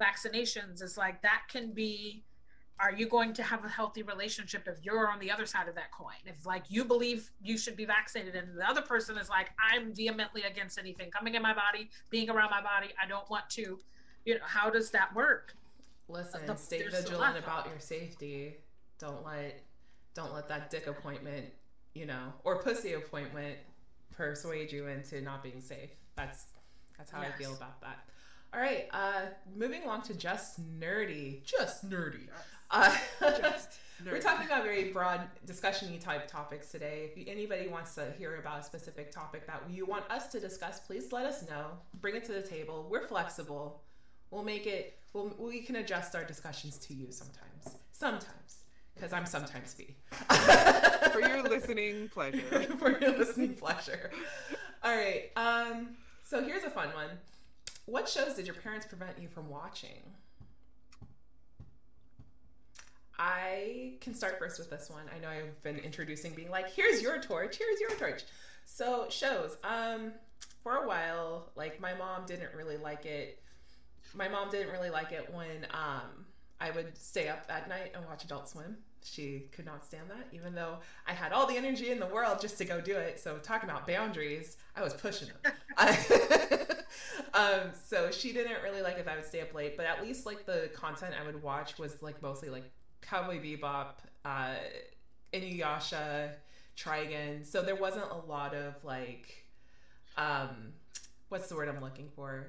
vaccinations is like that can be are you going to have a healthy relationship if you're on the other side of that coin if like you believe you should be vaccinated and the other person is like i'm vehemently against anything coming in my body being around my body i don't want to you know how does that work Listen, the- stay vigilant about your safety. Don't let don't let that dick appointment, you know, or pussy appointment persuade you into not being safe. That's that's how I feel about that. All right, uh moving along to just nerdy. Just nerdy. Uh, We're talking about very broad discussion-y type topics today. If anybody wants to hear about a specific topic that you want us to discuss, please let us know. Bring it to the table. We're flexible. We'll make it. We'll, we can adjust our discussions to you sometimes. Sometimes, because I'm sometimes B. for your listening pleasure. For your listening pleasure. All right. Um. So here's a fun one. What shows did your parents prevent you from watching? I can start first with this one. I know I've been introducing being like, here's your torch, here's your torch. So shows. Um for a while, like my mom didn't really like it. My mom didn't really like it when um I would stay up at night and watch Adult Swim. She could not stand that, even though I had all the energy in the world just to go do it. So talking about boundaries, I was pushing them. um, so she didn't really like if I would stay up late, but at least like the content I would watch was like mostly like Cowboy Bebop, uh, Inuyasha, Trigun. So there wasn't a lot of like, um, what's the word I'm looking for?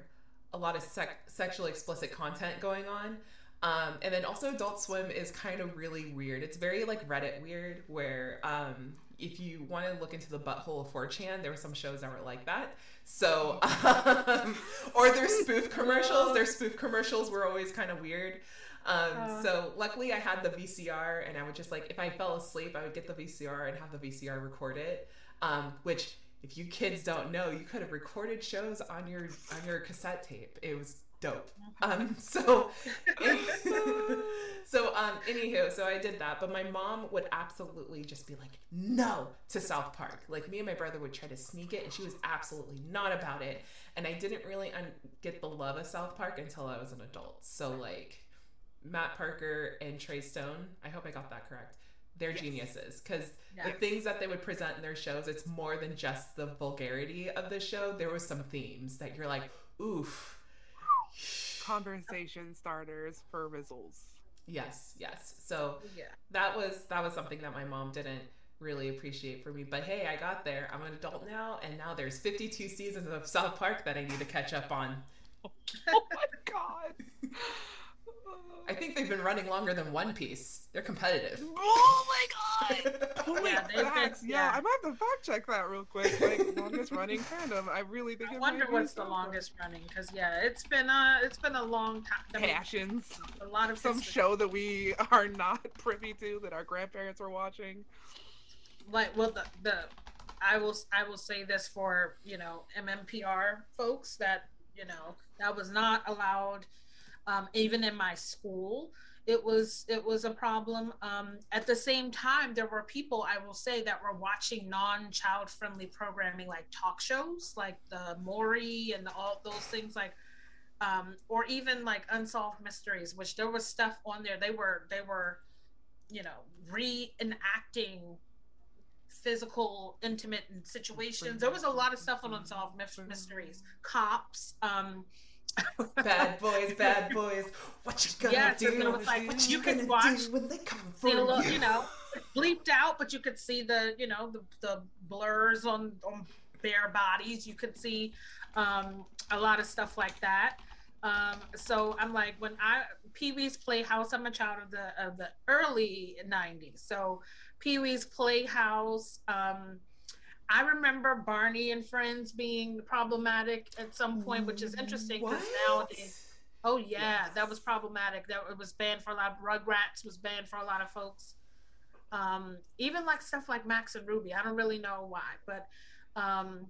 A lot of sec- sexually explicit content going on. Um, and then also Adult Swim is kind of really weird. It's very like Reddit weird, where um, if you want to look into the butthole of 4chan, there were some shows that were like that. So, um, or their spoof commercials. Their spoof commercials were always kind of weird. Um, Uh. so luckily I had the VCR and I would just like, if I fell asleep, I would get the VCR and have the VCR record it. Um, which if you kids don't know, you could have recorded shows on your, on your cassette tape. It was dope. Um, so, so, um, anywho, so I did that, but my mom would absolutely just be like, no to South Park. Like me and my brother would try to sneak it and she was absolutely not about it. And I didn't really un- get the love of South Park until I was an adult. So like Matt Parker and Trey Stone, I hope I got that correct. They're Yes. geniuses because Yeah. the things that they would present in their shows, it's more than just the vulgarity of the show. There was some themes that you're like, oof. Conversation starters for Rizzles. Yes, yes. So yeah that was that was something that my mom didn't really appreciate for me. But hey, I got there. I'm an adult now, and now there's 52 seasons of South Park that I need to catch up on. Oh my god. I think they've been running longer than One Piece. They're competitive. Oh my god. Holy Yeah, they've been- yeah, yeah. I might have to fact check that real quick. Like longest running fandom. I really think I it wonder might be what's the South Park. longest running because yeah, it's been uh it's been a long time. I mean, passions. a lot of Some history. show that we are not privy to that our grandparents were watching. like well the, the I will I will say this for you know MMPR folks that you know that was not allowed um, even in my school it was it was a problem um, at the same time there were people I will say that were watching non-child friendly programming like talk shows like the Maury and all those things like um, or even like unsolved mysteries which there was stuff on there they were they were you know reenacting physical, intimate situations. There was a lot of stuff on Unsolved Mysteries. Cops. Um, bad boys, bad boys. What you gonna Yes, do? was like, what you you can watch- when they come for you know, you? you know, bleeped out, but you could see the, you know, the, the blurs on, on bare bodies. You could see um, a lot of stuff like that. Um, so I'm like, when I Pee Wee's Playhouse, I'm a child of the of the early '90s. So Pee Wee's Playhouse. Um, I remember Barney and Friends being problematic at some point, which is interesting because nowadays. Oh yeah, Yes. that was problematic. That it was banned for a lot. Of, Rugrats was banned for a lot of folks. Um, even like stuff like Max and Ruby. I don't really know why, but um,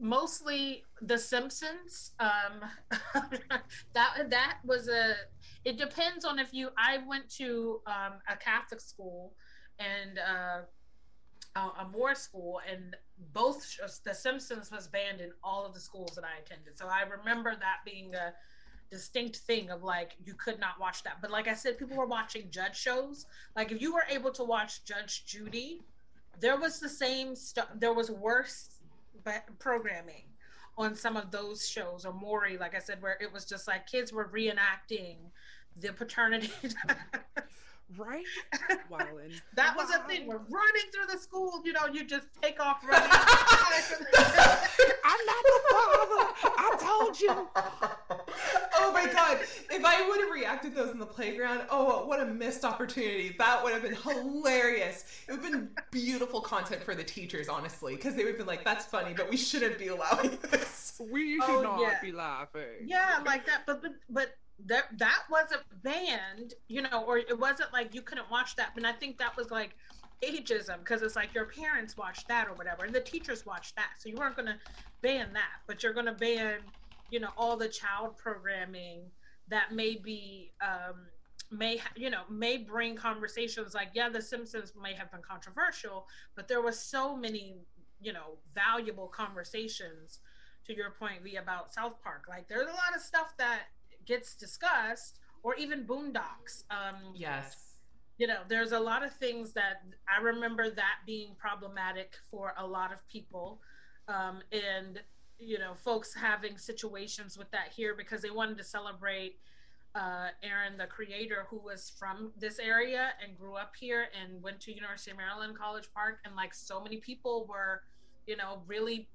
mostly The Simpsons. Um, that that was a. It depends on if you. I went to um, a Catholic school and uh, Uh, a, a Moore school, and both shows, The Simpsons was banned in all of the schools that I attended. So I remember that being a distinct thing of like you could not watch that. But like I said, people were watching judge shows. Like if you were able to watch Judge Judy, there was the same stuff. There was worse ba- programming on some of those shows or Maury, like I said, where it was just like kids were reenacting the paternity. Right? Wildin'. that was a thing. We're running through the school. You know, you just take off running. I'm not the father. I told you. oh my god! If I would have reacted those in the playground, oh, what a missed opportunity! That would have been hilarious. It would have been beautiful content for the teachers, honestly, because they would have been like, "That's funny, but we shouldn't be allowing this." We should Oh, not yeah. be laughing. yeah, like that. But but but that that wasn't banned, you know, or it wasn't like you couldn't watch that. And I think that was like ageism because it's like your parents watched that or whatever, and the teachers watched that. So you weren't going to ban that, but you're going to ban, you know, all the child programming that may be. Um, may you know may bring conversations like yeah the simpsons may have been controversial but there was so many you know valuable conversations to your point v about south park like there's a lot of stuff that gets discussed or even boondocks um Yes. you know there's a lot of things that i remember that being problematic for a lot of people um, and you know folks having situations with that here because they wanted to celebrate uh, aaron the creator who was from this area and grew up here and went to university of maryland college park and like so many people were you know really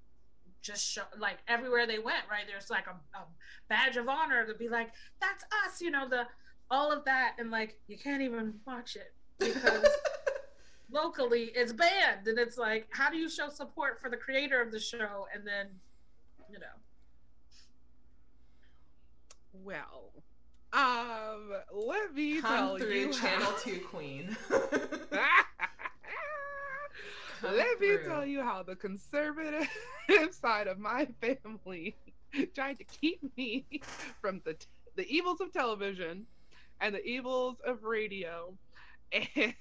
just show, like everywhere they went right there's like a, a badge of honor to be like that's us you know the all of that and like you can't even watch it because locally it's banned and it's like how do you show support for the creator of the show and then you know Well, um, let me Come tell through, you Channel how- Two Queen. Let me through. tell you how the conservative side of my family tried to keep me from the the evils of television and the evils of radio and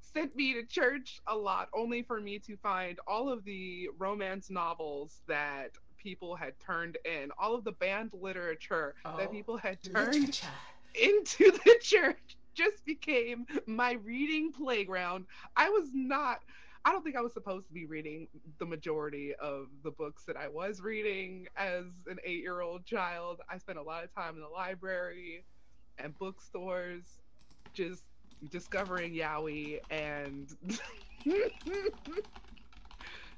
sent me to church a lot only for me to find all of the romance novels that people had turned in all of the banned literature Oh, that people had turned Literature. into the church just became my reading playground. I was not I don't think I was supposed to be reading the majority of the books that I was reading as an 8-year-old child. I spent a lot of time in the library and bookstores just discovering yaoi and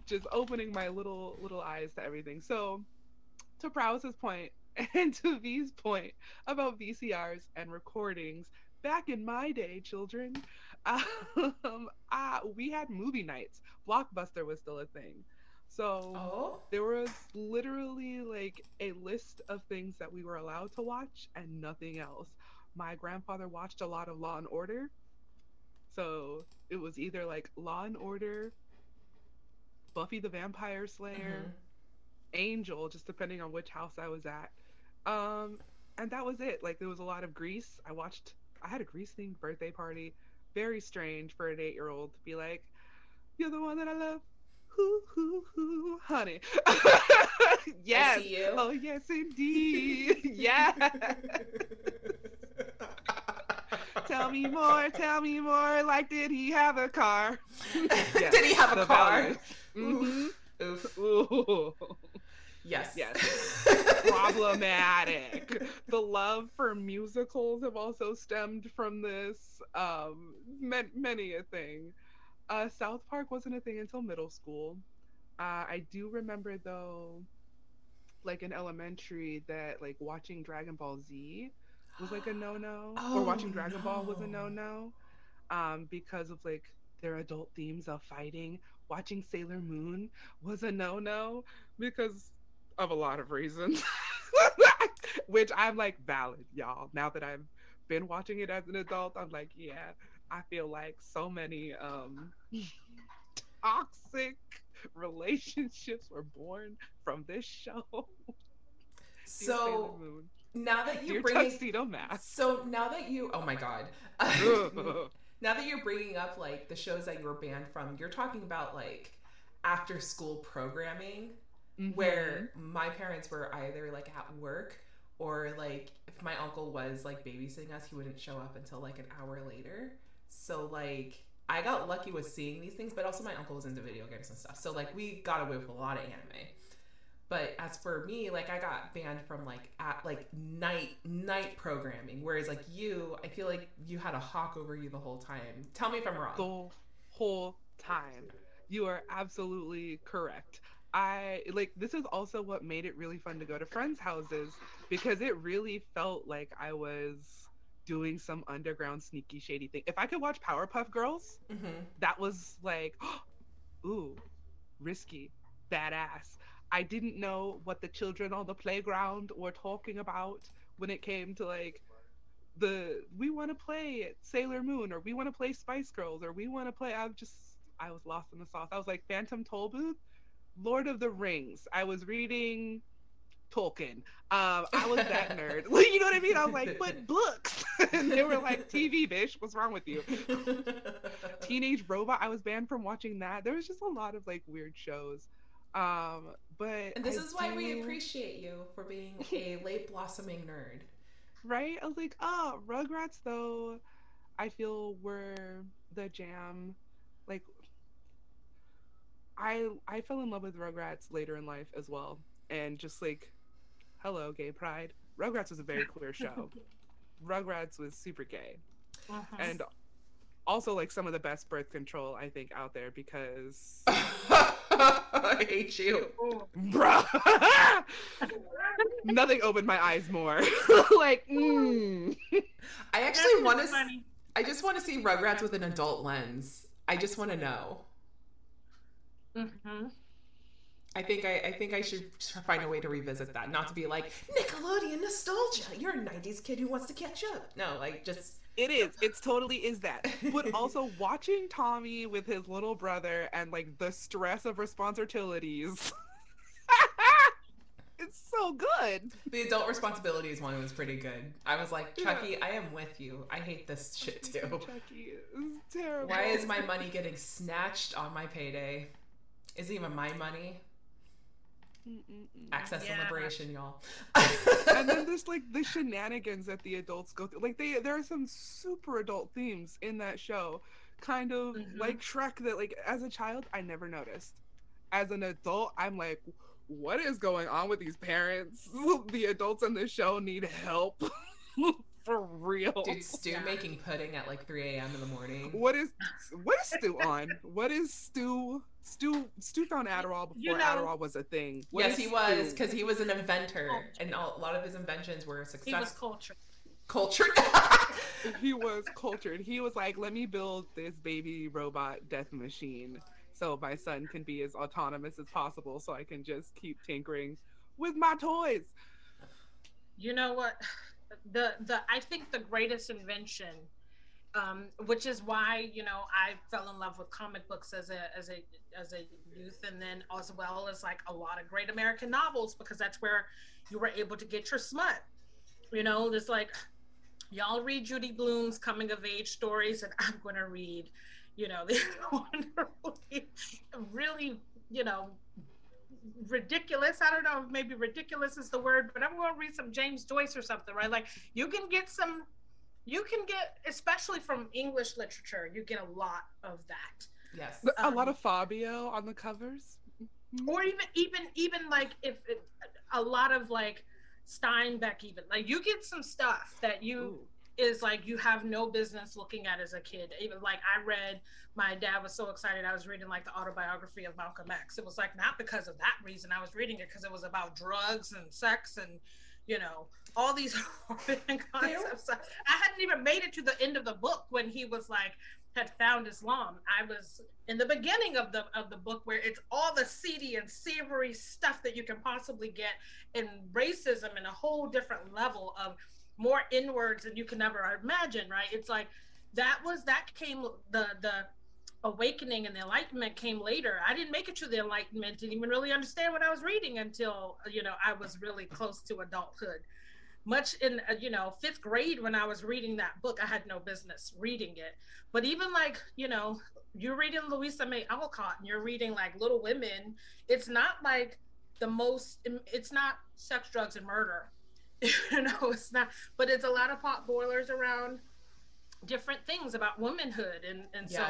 just opening my little little eyes to everything. So to Prowse's point and to V's point about VCRs and recordings. Back in my day, children, um, uh, we had movie nights. Blockbuster was still a thing. So Oh. there was literally like a list of things that we were allowed to watch and nothing else. My grandfather watched a lot of Law and Order. So it was either like Law and Order, Buffy the Vampire Slayer, Mhm. Angel, just depending on which house I was at. Um, and that was it. Like there was a lot of Grease. I watched. I had a Grease themed birthday party. Very strange for an eight year old to be like, "You're the one that I love." Hoo hoo hoo, honey. yes. I see you. Oh yes, indeed. yes. tell me more, tell me more. Like, did he have a car? Yes, Did he have a car? values. Mhm. Oof. Ooh. Yes. Yes. Problematic. the love for musicals have also stemmed from this. Um, ma- many a thing. Uh, South Park wasn't a thing until middle school. Uh, I do remember though, like in elementary, that like watching Dragon Ball Z was like a no-no, Oh, or watching Dragon Ball was a no. no-no, um, because of like their adult themes of fighting. Watching Sailor Moon was a no-no because of a lot of reasons, which I'm like valid, y'all. Now that I've been watching it as an adult, I'm like, yeah, I feel like so many um toxic relationships were born from this show. So now that you're bringing, tuxedo mask. so now that you, oh my god, now that you're bringing up like the shows that you were banned from, you're talking about like after school programming where mm-hmm. my parents were either like at work or like if my uncle was like babysitting us, he wouldn't show up until like an hour later. So like I got lucky with seeing these things, but also my uncle was into video games and stuff. So like we got away with a lot of anime. But as for me, like I got banned from like at like night night programming, whereas like you, I feel like you had a hawk over you the whole time. Tell me if I'm wrong. the whole time. You are absolutely correct. I like this is also what made it really fun to go to friends' houses because it really felt like I was doing some underground sneaky shady thing. If I could watch Powerpuff Girls, hmm that was like, ooh, risky, badass. I didn't know what the children on the playground were talking about when it came to like the we want to play Sailor Moon or we want to play Spice Girls or we want to play. I was just I was lost in the sauce. I was like Phantom Tollbooth, Lord of the Rings. I was reading Tolkien. Um, I was that nerd. Like, you know what I mean? I was like, but books. and they were like, TV, bitch. What's wrong with you? Teenage Robot. I was banned from watching that. There was just a lot of like weird shows. Um, but And this I is why we appreciate you for being a late blossoming nerd. right. I was like, oh, Rugrats though. I feel were the jam. Like, I I fell in love with Rugrats later in life as well, and just like, hello, gay pride. Rugrats was a very queer show. Rugrats was super gay. Mhm. and also like some of the best birth control I think out there because I hate you. Ooh. bruh nothing opened my eyes more like mm. I actually want to. funny. I just want to see Rugrats with an adult lens. I just want to know. Mhm. I think I, I think I should find a way to revisit that, not to be like Nickelodeon nostalgia. You're a '90s kid who wants to catch up. No, like just it is it's totally is that but also watching Tommy with his little brother and like the stress of responsibilities it's so good the adult responsibilities one was pretty good. I was like, Yeah. Chucky, I am with you. I hate this shit too. Chucky is terrible Why is my money getting snatched on my payday? Is it even my money? Mm-mm-mm. Access Yeah. and liberation, y'all. and then there's like the shenanigans that the adults go through. Like they there are some super adult themes in that show. Kind of Mhm. like Shrek that like as a child I never noticed. As an adult, I'm like, what is going on with these parents? the adults in this show need help. For real. Dude, Stu Yeah. making pudding at like 3 a.m. in the morning. What is what is Stu on? What is Stu Stu Stu found Adderall before You know- Adderall was a thing. What yes, he was, because he was an inventor, and all, a lot of his inventions were successful. He was cultured. cultured. he was cultured. He was like, let me build this baby robot death machine so my son can be as autonomous as possible so I can just keep tinkering with my toys. You know what? The the I think the greatest invention, um, which is why you know I fell in love with comic books as a as a as a youth, and then as well as like a lot of great American novels because that's where you were able to get your smut. You know, it's like y'all read Judy Blume's coming of age stories, and I'm going to read, you know, the wonderfully, really, you know, ridiculous. I don't know if maybe ridiculous is the word, but I'm going to read some James Joyce or something, right? Like you can get some you can get, especially from English literature, you get a lot of that. Yes. A lot Um, of Fabio on the covers. or even even even like if it, a lot of like Steinbeck even like you get some stuff that you Ooh. Is like you have no business looking at as a kid. Even like I read my dad was so excited I was reading like the autobiography of Malcolm X. It was like not because of that reason. I was reading it because it was about drugs and sex and you know all these forbidden concepts. I hadn't even made it to the end of the book when he was like had found Islam. I was in the beginning of the of the book where it's all the seedy and savory stuff that you can possibly get in racism and a whole different level of more inwards than you can ever imagine, right? It's like that was that came the the awakening and the enlightenment came later. I didn't make it to the enlightenment, didn't even really understand what I was reading until you know I was really close to adulthood much in uh, you know fifth grade when i was reading that book i had no business reading it but even like you know you're reading louisa may alcott and you're reading like little women it's not like the most it's not sex drugs and murder you know it's not but it's a lot of pot boilers around different things about womanhood and and so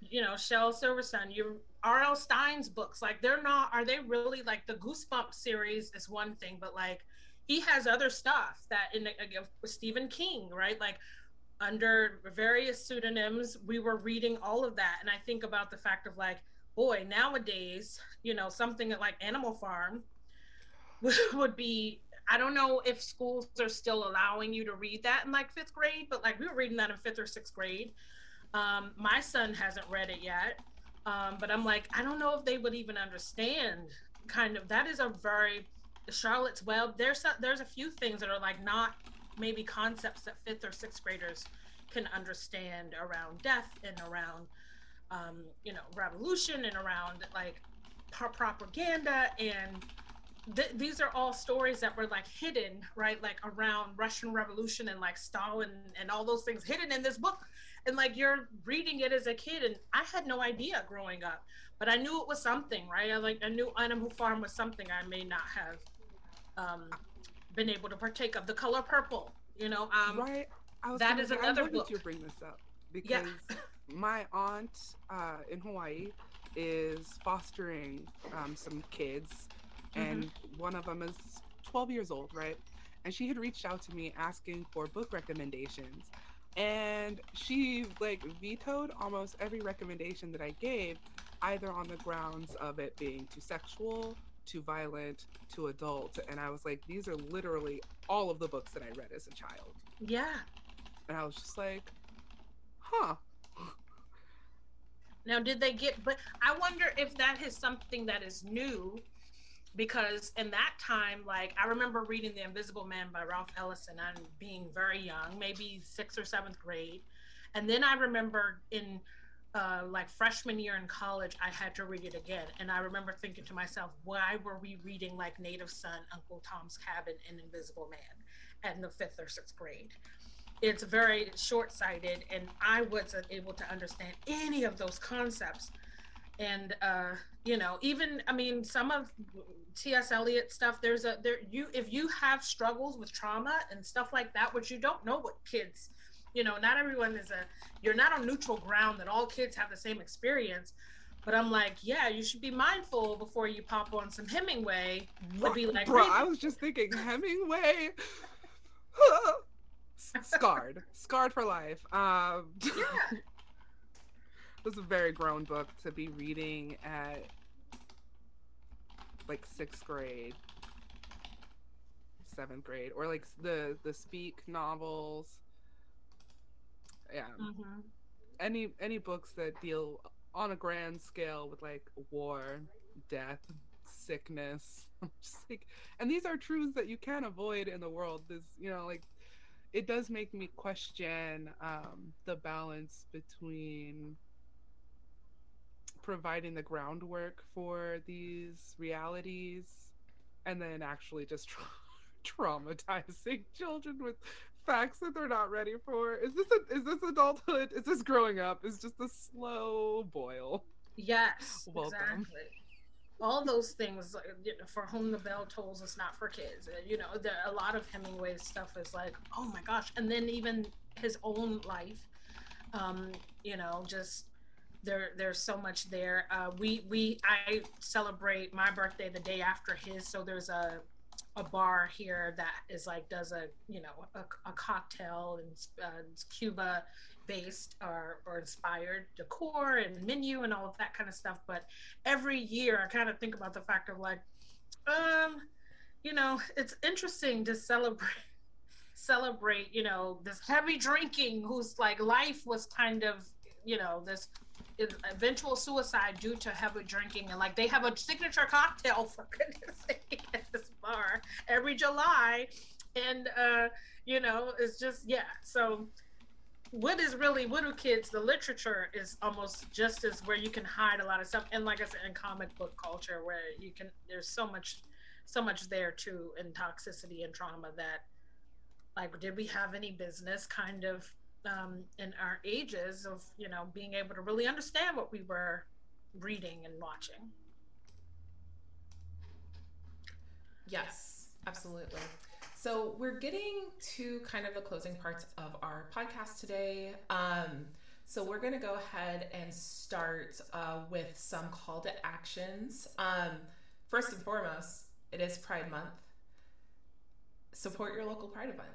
you know, Shel Silverstein, you R.L. Stine's books, like they're not, are they really like the Goosebump series is one thing, but like he has other stuff that in again Stephen King, right? Like under various pseudonyms, we were reading all of that. And I think about the fact of like, boy, nowadays, you know, something like Animal Farm would be I don't know if schools are still allowing you to read that in like fifth grade, but like we were reading that in fifth or sixth grade. Um, my son hasn't read it yet, um, but I'm like, I don't know if they would even understand. Kind of that is a very Charlotte's Web. There's a, there's a few things that are like not maybe concepts that fifth or sixth graders can understand around death and around um, you know revolution and around like propaganda and th- these are all stories that were like hidden right like around russian revolution and like stalin and all those things hidden in this book and like you're reading it as a kid and i had no idea growing up but i knew it was something right i like i knew animal farm was something i may not have um, been able to partake of the color purple you know um, right. I was that is say, another I book. you bring this up because Yeah. my aunt uh, in Hawaii is fostering um, some kids, Mm-hmm. and one of them is 12 years old, right? And she had reached out to me asking for book recommendations. And she like vetoed almost every recommendation that I gave, either on the grounds of it being too sexual, too violent, too adult. And I was like, these are literally all of the books that I read as a child. yeah And I was just like, huh. Now, did they get? But I wonder if that is something that is new, because in that time, like I remember reading *The Invisible Man* by Ralph Ellison and being very young, maybe sixth or seventh grade, and then I remember in uh, like freshman year in college, I had to read it again, and I remember thinking to myself, why were we reading like *Native Son*, *Uncle Tom's Cabin*, and *Invisible Man* in the fifth or sixth grade? it's very short-sighted and i wasn't able to understand any of those concepts and uh you know even i mean some of ts eliot stuff there's a there you if you have struggles with trauma and stuff like that which you don't know what kids you know not everyone is a you're not on neutral ground that all kids have the same experience but i'm like yeah you should be mindful before you pop on some hemingway would be like Bro, I was just thinking Hemingway. Scarred. Scarred for life. Um, yeah is a very grown book to be reading at like sixth grade, seventh grade, or like the the speak novels. Yeah, Mhm. any any books that deal on a grand scale with like war, death, sickness. Just like, and these are truths that you can't avoid in the world. This, you know, like it does make me question um, the balance between providing the groundwork for these realities and then actually just tra- traumatizing children with facts that they're not ready for. Is this a, is this adulthood? Is this growing up? Is just a slow boil. Yes, Welcome. exactly. All those things, you know, for whom the bell tolls, is not for kids. Uh, You know, there a lot of Hemingway's stuff is like, oh my gosh, and then even his own life. Um, you know, just there there's so much there. Uh, we we I celebrate my birthday the day after his, so there's a a bar here that is like does a you know a, a cocktail and uh, Cuba based or, or inspired decor and menu and all of that kind of stuff. But every year I kind of think about the fact of like, um, you know, it's interesting to celebrate celebrate, you know, this heavy drinking whose like life was kind of, you know, this eventual suicide due to heavy drinking and like they have a signature cocktail for goodness sake at this bar every July. And uh you know it's just yeah so what is really what do kids the literature is almost just as where you can hide a lot of stuff. And like i said in comic book culture where you can there's so much so much there too in toxicity and trauma that like did we have any business kind of um, in our ages of you know being able to really understand what we were reading and watching yes absolutely so we're getting to kind of the closing parts of our podcast today. Um, so we're going to go ahead and start uh, with some call to actions. Um, first and foremost, it is Pride Month. Support your local Pride event.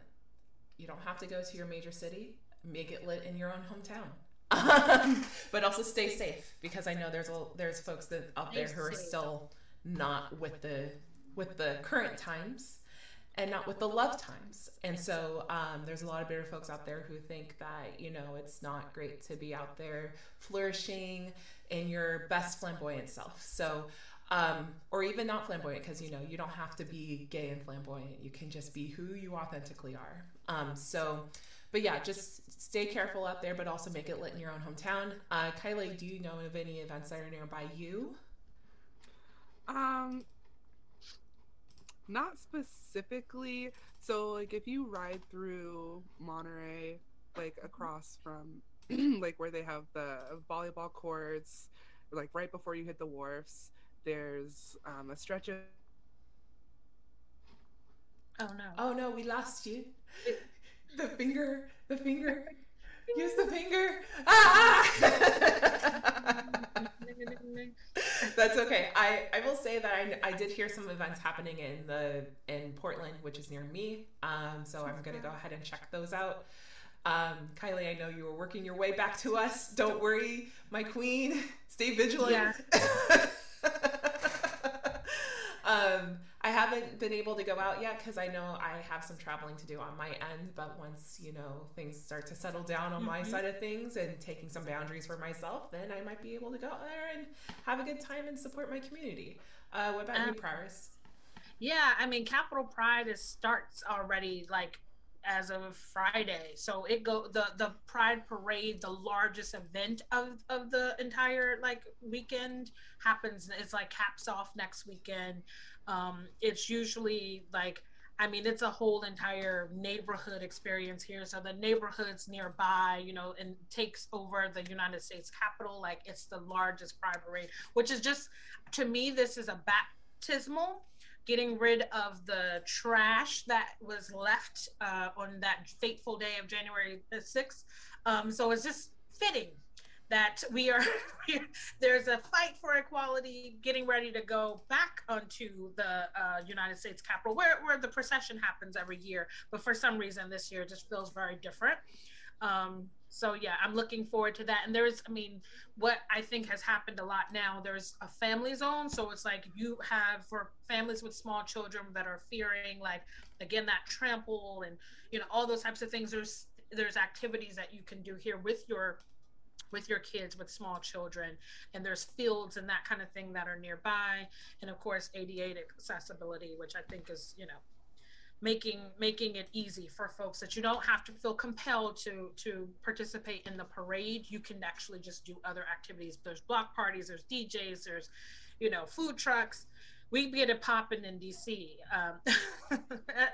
You don't have to go to your major city. Make it lit in your own hometown. but also stay safe because I know there's a, there's folks that out there who are still not with the with the current times and not with the love times. And so um, there's a lot of bitter folks out there who think that, you know, it's not great to be out there flourishing in your best flamboyant self. So, um, or even not flamboyant, because, you know, you don't have to be gay and flamboyant. You can just be who you authentically are. Um, so, but yeah, just stay careful out there, but also make it lit in your own hometown. Uh, Kylie, do you know of any events that are nearby you? Um, not specifically. So like if you ride through Monterey, like across from like where they have the volleyball courts, like right before you hit the wharfs, there's um, a stretch of. Oh no! Oh no! We lost you. The finger. The finger. Use the finger. Ah! That's okay. I, I will say that I, I did hear some events happening in the in Portland, which is near me. Um, so I'm gonna go ahead and check those out. Um, Kylie, I know you were working your way back to us. Don't worry, my queen. Stay vigilant. Yeah. um, I haven't been able to go out yet because I know I have some traveling to do on my end. But once you know things start to settle down on mm-hmm. my side of things and taking some boundaries for myself, then I might be able to go out there and have a good time and support my community. Uh, what about um, you, Paris? Yeah, I mean, Capital Pride is starts already like as of Friday. So it go the the Pride Parade, the largest event of of the entire like weekend happens. It's like caps off next weekend. Um, it's usually like, I mean, it's a whole entire neighborhood experience here. So the neighborhoods nearby, you know, and takes over the United States Capitol. Like it's the largest pride which is just, to me, this is a baptismal getting rid of the trash that was left uh, on that fateful day of January the 6th. Um, so it's just fitting that we are there's a fight for equality getting ready to go back onto the uh, United States Capitol where, where the procession happens every year. But for some reason this year just feels very different. Um, so yeah I'm looking forward to that. And there's I mean what I think has happened a lot now there's a family zone. So it's like you have for families with small children that are fearing like again that trample and you know all those types of things there's there's activities that you can do here with your with your kids with small children and there's fields and that kind of thing that are nearby. And of course ADA accessibility which I think is you know making making it easy for folks that you don't have to feel compelled to to participate in the parade. You can actually just do other activities. There's block parties there's DJs there's you know food trucks. We get it popping in DC um,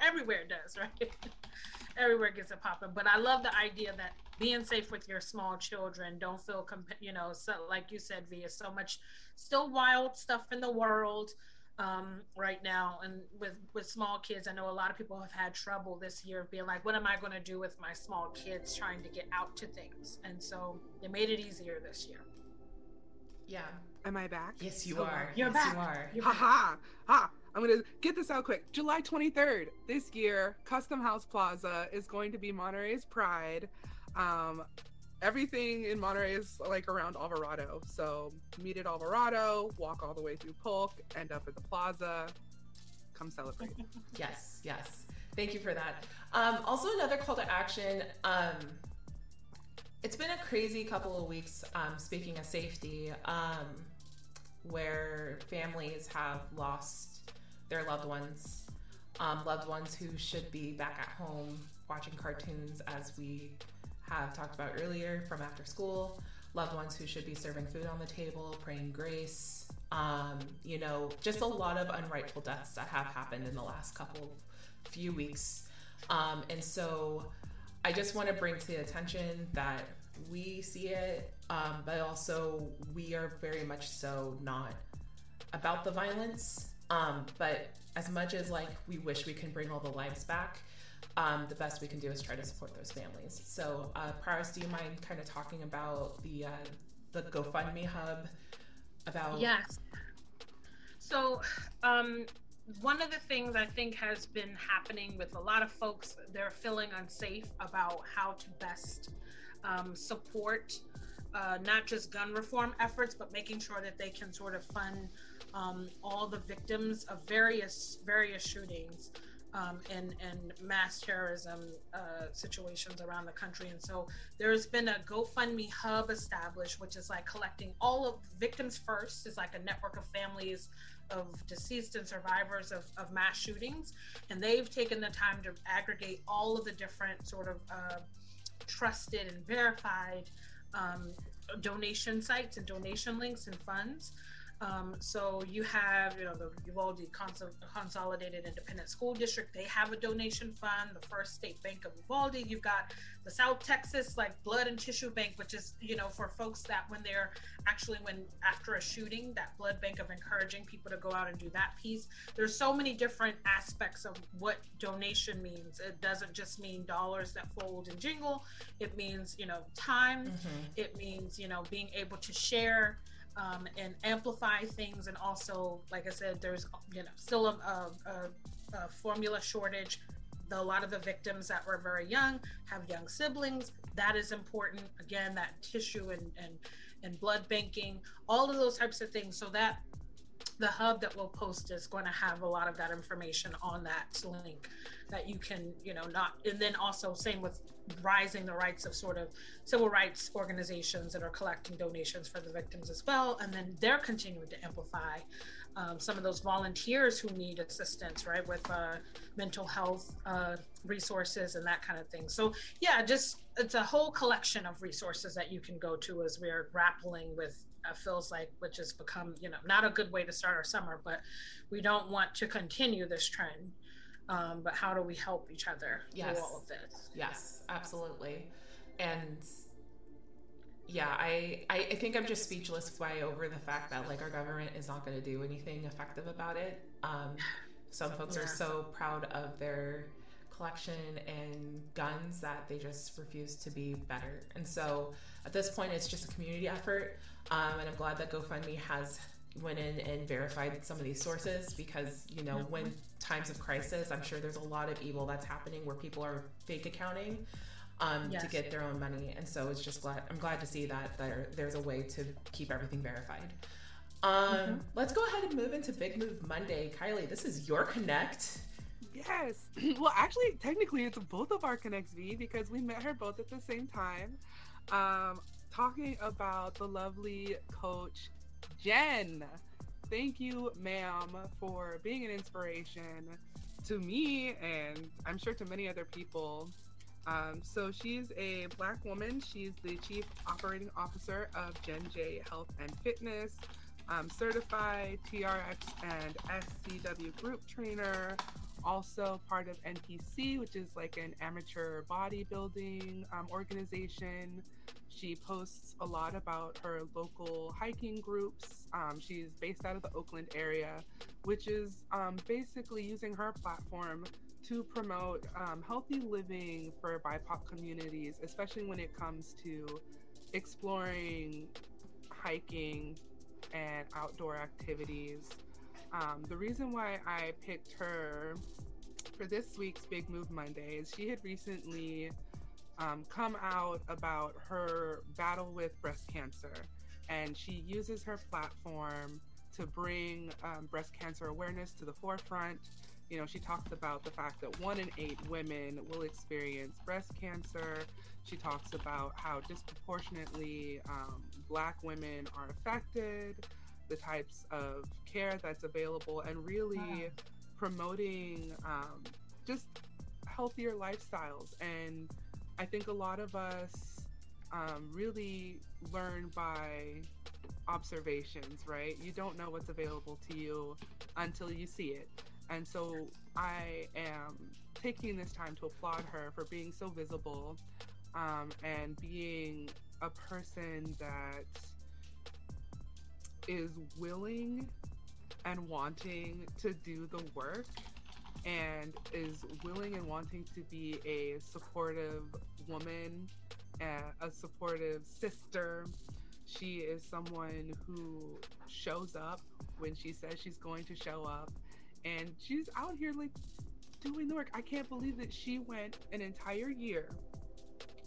everywhere does right everywhere gets it popping. But I love the idea that being safe with your small children, don't feel, comp- you know, so like you said, via so much still wild stuff in the world. um, right now. And with with small kids, I know a lot of people have had trouble this year being like, "What am I going to do with my small kids trying to get out to things?" And so they made it easier this year. Yeah. Am I back? Yes, you So- are. You're yes, back. you are. You're Ha back. ha ha! I'm gonna get this out quick. July 23rd this year, Custom House Plaza is going to be Monterey's pride. Um, everything in Monterey is like around Alvarado, so meet at Alvarado, walk all the way through Polk, end up at the plaza. Come celebrate. Yes, yes. Thank you for that. Um, also, another call to action. Um, it's been a crazy couple of weeks. Um, speaking of safety, um, where families have lost their loved ones, um, loved ones who should be back at home watching cartoons, as we have talked about earlier from after school. Loved ones who should be serving food on the table, praying grace. Um, you know, just a lot of unrightful deaths that have happened in the last couple few weeks. Um, and so I just want to bring to the attention that we see it, um, but also we are very much so not about the violence. Um, but as much as like we wish we can bring all the lives back, um, the best we can do is try to support those families. So, uh, Paris, do you mind kind of talking about the uh, the GoFundMe hub? About Yes. So, um, one of the things I think has been happening with a lot of folks, they're feeling unsafe about how to best um, support uh, not just gun reform efforts, but making sure that they can sort of fund um, all the victims of various various shootings um, and and mass terrorism uh, situations around the country. And so there's been a GoFundMe hub established, which is like collecting all of victims first. It's like a network of families of deceased and survivors of, of mass shootings, and they've taken the time to aggregate all of the different sort of uh, trusted and verified um, donation sites and donation links and funds. Um, so you have, you know, the Uvalde Cons- Consolidated Independent School District. They have a donation fund. The First State Bank of Uvalde. You've got the South Texas like Blood and Tissue Bank, which is, you know, for folks that when they're actually when after a shooting, that blood bank of encouraging people to go out and do that piece. There's so many different aspects of what donation means. It doesn't just mean dollars that fold and jingle. It means, you know, time. Mhm. It means, you know, being able to share um, and amplify things. And also, like I said, there's, you know, still a, a, a, formula shortage. The, a lot of the victims that were very young have young siblings. That is important. Again, that tissue and, and, and blood banking, all of those types of things. So that the hub that we'll post is going to have a lot of that information on that link that you can, you know, not, and then also same with rising the rights of sort of civil rights organizations that are collecting donations for the victims as well. And then they're continuing to amplify um, some of those volunteers who need assistance, right, with uh, mental health uh, resources and that kind of thing. So, yeah, just it's a whole collection of resources that you can go to as we're grappling with. Uh, feels like which has become you know not a good way to start our summer but we don't want to continue this trend um, but how do we help each other Yes. through all of this Yes, absolutely. And yeah, I, I I think I'm just speechless by over the fact that like our government is not going to do anything effective about it. Um, some folks are so proud of their collection and guns that they just refuse to be better. And so at this point, it's just a community effort. Um, and I'm glad that GoFundMe has went in and verified some of these sources because you know when times of crisis, I'm sure there's a lot of evil that's happening where people are fake accounting um, to get their own money. And so it's just glad I'm glad to see that there, there's a way to keep everything verified. Um, Mm-hmm. Let's go ahead and move into Big Move Monday. Kylie, this is your connect. Yes. Well, actually, technically, it's both of our Connects V because we met her both at the same time. Um, talking about the lovely coach Jen. Thank you, ma'am, for being an inspiration to me and I'm sure to many other people. Um, so she's a black woman. She's the chief operating officer of Gen J Health and Fitness, um, certified TRX and SCW group trainer, also part of NPC, which is like an amateur bodybuilding um, organization. She posts a lot about her local hiking groups Um, she's based out of the Oakland area, which is um, basically using her platform to promote um, healthy living for BIPOC communities, especially when it comes to exploring hiking and outdoor activities. Um, the reason why I picked her for this week's Big Move Monday is she had recently um, come out about her battle with breast cancer. And she uses her platform to bring um, breast cancer awareness to the forefront. You know, she talks about the fact that one in eight women will experience breast cancer. She talks about how disproportionately um, Black women are affected, the types of care that's available, and really promoting um, just healthier lifestyles. And I think a lot of us um, really learn by observations, right? You don't know what's available to you until you see it. And so I am taking this time to applaud her for being so visible um, and being a person that is willing and wanting to do the work and is willing and wanting to be a supportive woman, a supportive sister. She is someone who shows up when she says she's going to show up, and she's out here like doing the work. I can't believe that she went an entire year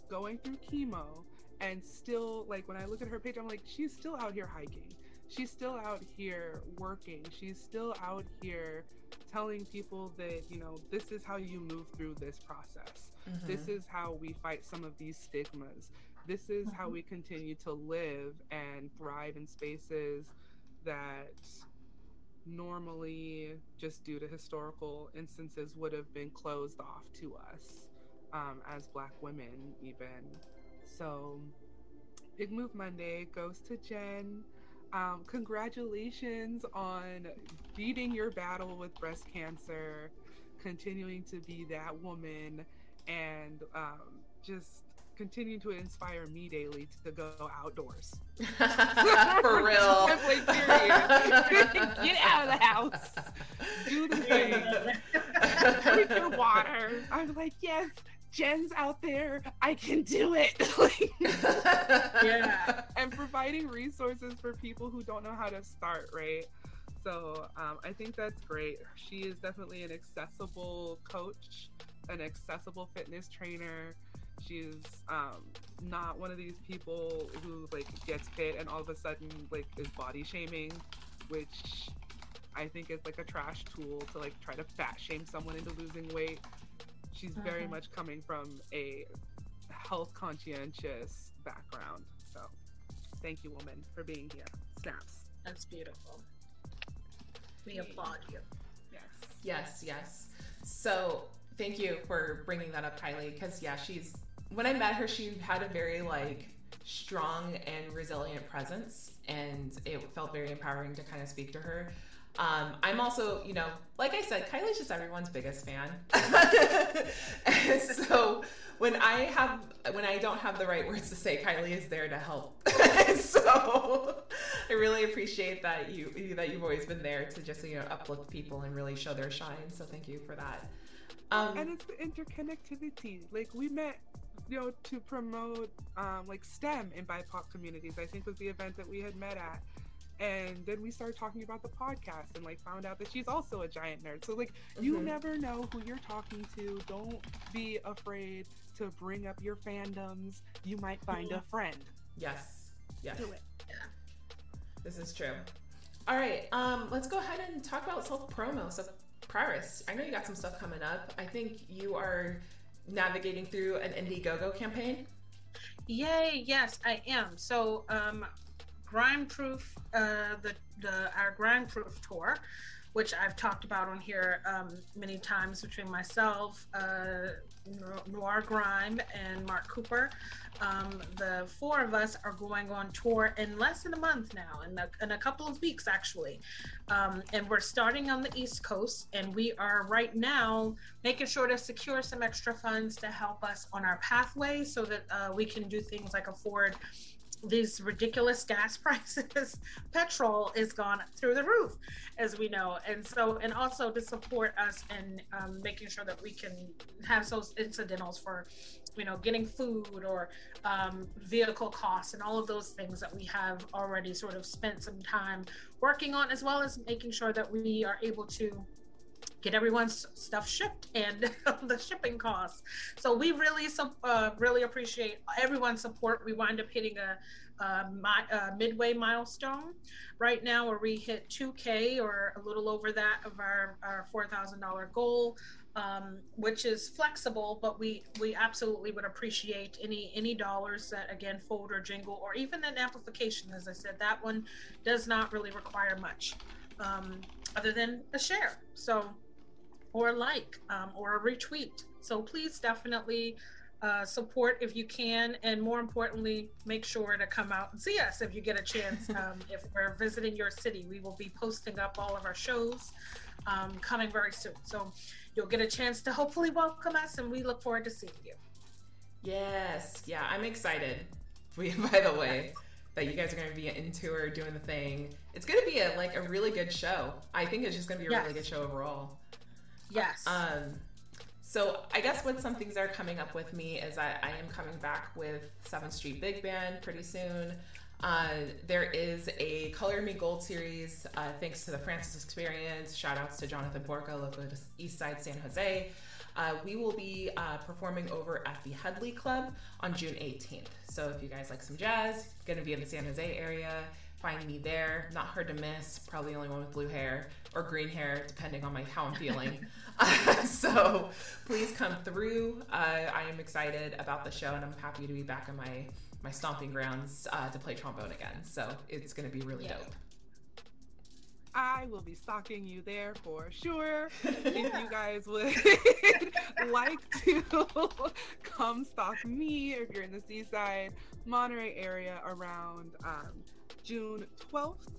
going through chemo and still like when I look at her page, I'm like, she's still out here hiking. She's still out here working. She's still out here telling people that, you know, this is how you move through this process. Mm-hmm. This is how we fight some of these stigmas. This is mm-hmm. how we continue to live and thrive in spaces that normally, just due to historical instances, would have been closed off to us um, as Black women, even. So, Big Move Monday goes to Jen. Um, congratulations on beating your battle with breast cancer, continuing to be that woman, and um, just continuing to inspire me daily to go outdoors. For real. Get out of the house. Do the thing. Drink your water. I'm like, yes, Jen's out there. I can do it. yeah. And providing resources for people who don't know how to start, right? So um, I think that's great. She is definitely an accessible coach, an accessible fitness trainer. She's um, not one of these people who like gets fit and all of a sudden like is body shaming, which I think is like a trash tool to like try to fat shame someone into losing weight she's uh-huh. very much coming from a health conscientious background. So thank you, woman, for being here. Snaps. That's beautiful. We applaud you. Yes. Yes, yes. So thank you for bringing that up, Kylie, because yeah, she's when I met her, she had a very like strong and resilient presence, and it felt very empowering to kind of speak to her. Um, I'm also, you know, like I said, Kylie's just everyone's biggest fan. and so when I have, when I don't have the right words to say, Kylie is there to help. so I really appreciate that you that you've always been there to just you know uplift people and really show their shine. So thank you for that. Um, and it's the interconnectivity. Like we met you know to promote um, like STEM in BIPOC communities. I think was the event that we had met at and then we started talking about the podcast and like found out that she's also a giant nerd. So like mm-hmm. you never know who you're talking to. Don't be afraid to bring up your fandoms. You might find a friend. Yes. Yes. Do it. Yeah. This is true. All right. Um let's go ahead and talk about self promo so Paris, I know you got some stuff coming up. I think you are navigating through an Indiegogo campaign. Yay! Yes, I am. So, um, Grime Proof, uh, the, the our Grime Proof tour, which I've talked about on here um, many times between myself, uh, Noir Grime, and Mark Cooper. Um, the four of us are going on tour in less than a month now, in a, in a couple of weeks actually. Um, and we're starting on the East Coast, and we are right now making sure to secure some extra funds to help us on our pathway so that uh, we can do things like afford these ridiculous gas prices, petrol is gone through the roof, as we know. And so, and also to support us in um, making sure that we can have those incidentals for, you know, getting food or um, vehicle costs and all of those things that we have already sort of spent some time working on, as well as making sure that we are able to get everyone's stuff shipped and the shipping costs. So we really uh, really appreciate everyone's support. We wind up hitting a, a, a, midway milestone right now where we hit 2K or a little over that of our, our $4,000 goal. Um, which is flexible, but we we absolutely would appreciate any any dollars that again fold or jingle or even an amplification. As I said, that one does not really require much um, other than a share. So or a like um, or a retweet. So please definitely uh, support if you can, and more importantly, make sure to come out and see us if you get a chance. Um, if we're visiting your city, we will be posting up all of our shows um, coming very soon. So you'll get a chance to hopefully welcome us, and we look forward to seeing you. Yes, yeah, I'm excited. We, by the way, that you guys are going to be in tour doing the thing. It's going to be a like a really good show. I think it's just going to be a yes. really good show overall. Yes. Um, so I guess what some things are coming up with me is I, I am coming back with Seventh Street Big Band pretty soon. Uh, there is a Color Me Gold series, uh, thanks to the Francis Experience. Shout outs to Jonathan Borka, local East Side San Jose. Uh, we will be uh, performing over at the Hedley Club on June 18th. So if you guys like some jazz, going to be in the San Jose area, find me there. Not hard to miss. Probably the only one with blue hair or green hair, depending on my how I'm feeling. uh, so please come through. Uh, I am excited about the show, and I'm happy to be back in my my stomping grounds uh, to play trombone again. So it's going to be really yeah. dope. I will be stalking you there for sure. if you guys would like to come stalk me, if you're in the Seaside, Monterey area around um, June 12th.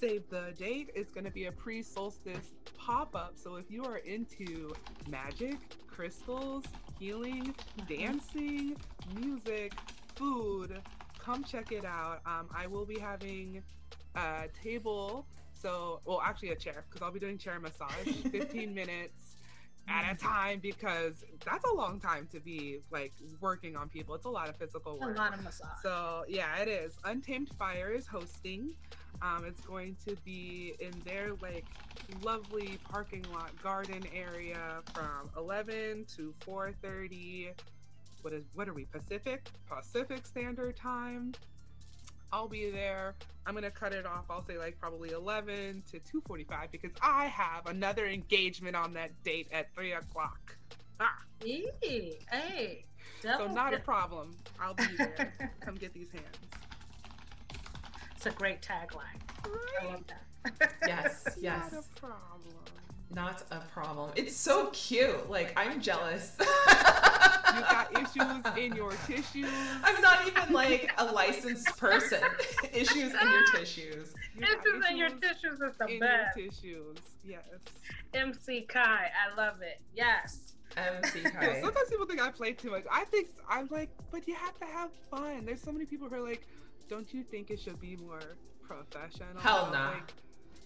Save the date. It's going to be a pre solstice pop up. So if you are into magic, crystals, healing, dancing, music, food, come check it out. Um, I will be having a table. So, well, actually, a chair because I'll be doing chair massage, 15 minutes at a time because that's a long time to be like working on people. It's a lot of physical work. A lot of massage. So yeah, it is. Untamed Fire is hosting. Um, it's going to be in their like lovely parking lot garden area from 11 to 4:30. What is what are we Pacific Pacific Standard Time? I'll be there. I'm gonna cut it off. I'll say like probably 11 to 2:45 because I have another engagement on that date at three o'clock. Ah. Hey, hey. So not a problem. I'll be there. Come get these hands. It's a great tagline. Right? I love that. yes, yes. Not a problem. Not a problem. It's so cute. Like I'm jealous. you got issues in your tissues. I'm not even like a licensed person. issues in your tissues. You issues in your tissues is the in best. Your tissues, yes. MC Kai, I love it. Yes. MC Kai. Sometimes people think I play too much. I think I'm like, but you have to have fun. There's so many people who are like, don't you think it should be more professional? Hell nah. Like,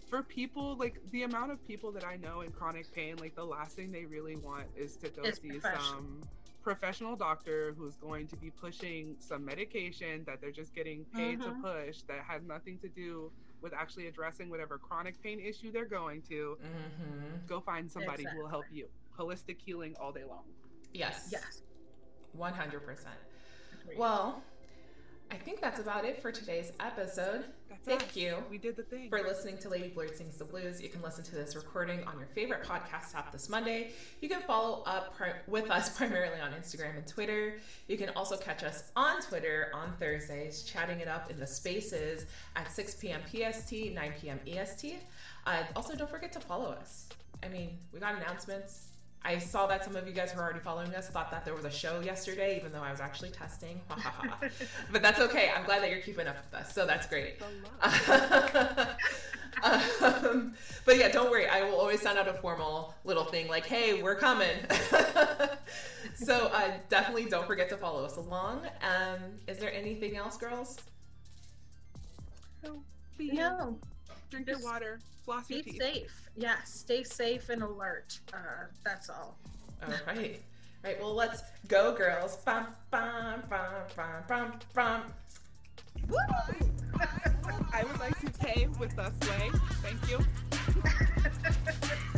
for people like the amount of people that I know in chronic pain, like the last thing they really want is to go it's see some professional doctor who's going to be pushing some medication that they're just getting paid Mhm. to push that has nothing to do with actually addressing whatever chronic pain issue they're going to. Mm-hmm. Go find somebody who will help you. Holistic healing all day long. Yes. Yes. 100%. Well, I think that's about it for today's episode. That's Thank us. you We did the thing. for listening to Lady Blurred Sings the Blues. You can listen to this recording on your favorite podcast app this Monday. You can follow up pri- with us primarily on Instagram and Twitter. You can also catch us on Twitter on Thursdays, chatting it up in the spaces at 6 p.m. PST, 9 p.m. EST. Uh, also, don't forget to follow us. I mean, we got announcements. I saw that some of you guys who are already following us thought that there was a show yesterday, even though I was actually testing. Ha, ha, ha. but that's okay. I'm glad that you're keeping up with us, so that's great. Um, but yeah, don't worry. I will always send out a formal little thing like, "Hey, we're coming." so uh, definitely don't forget to follow us along. Um, is there anything else, girls? So be No, drink your water, floss your be safe. Yeah, stay safe and alert. Uh, that's all. All right. All right, well, let's go, girls. Bum, bum, bum, bum, bum, bum. I would like to pay with the sway. Thank you.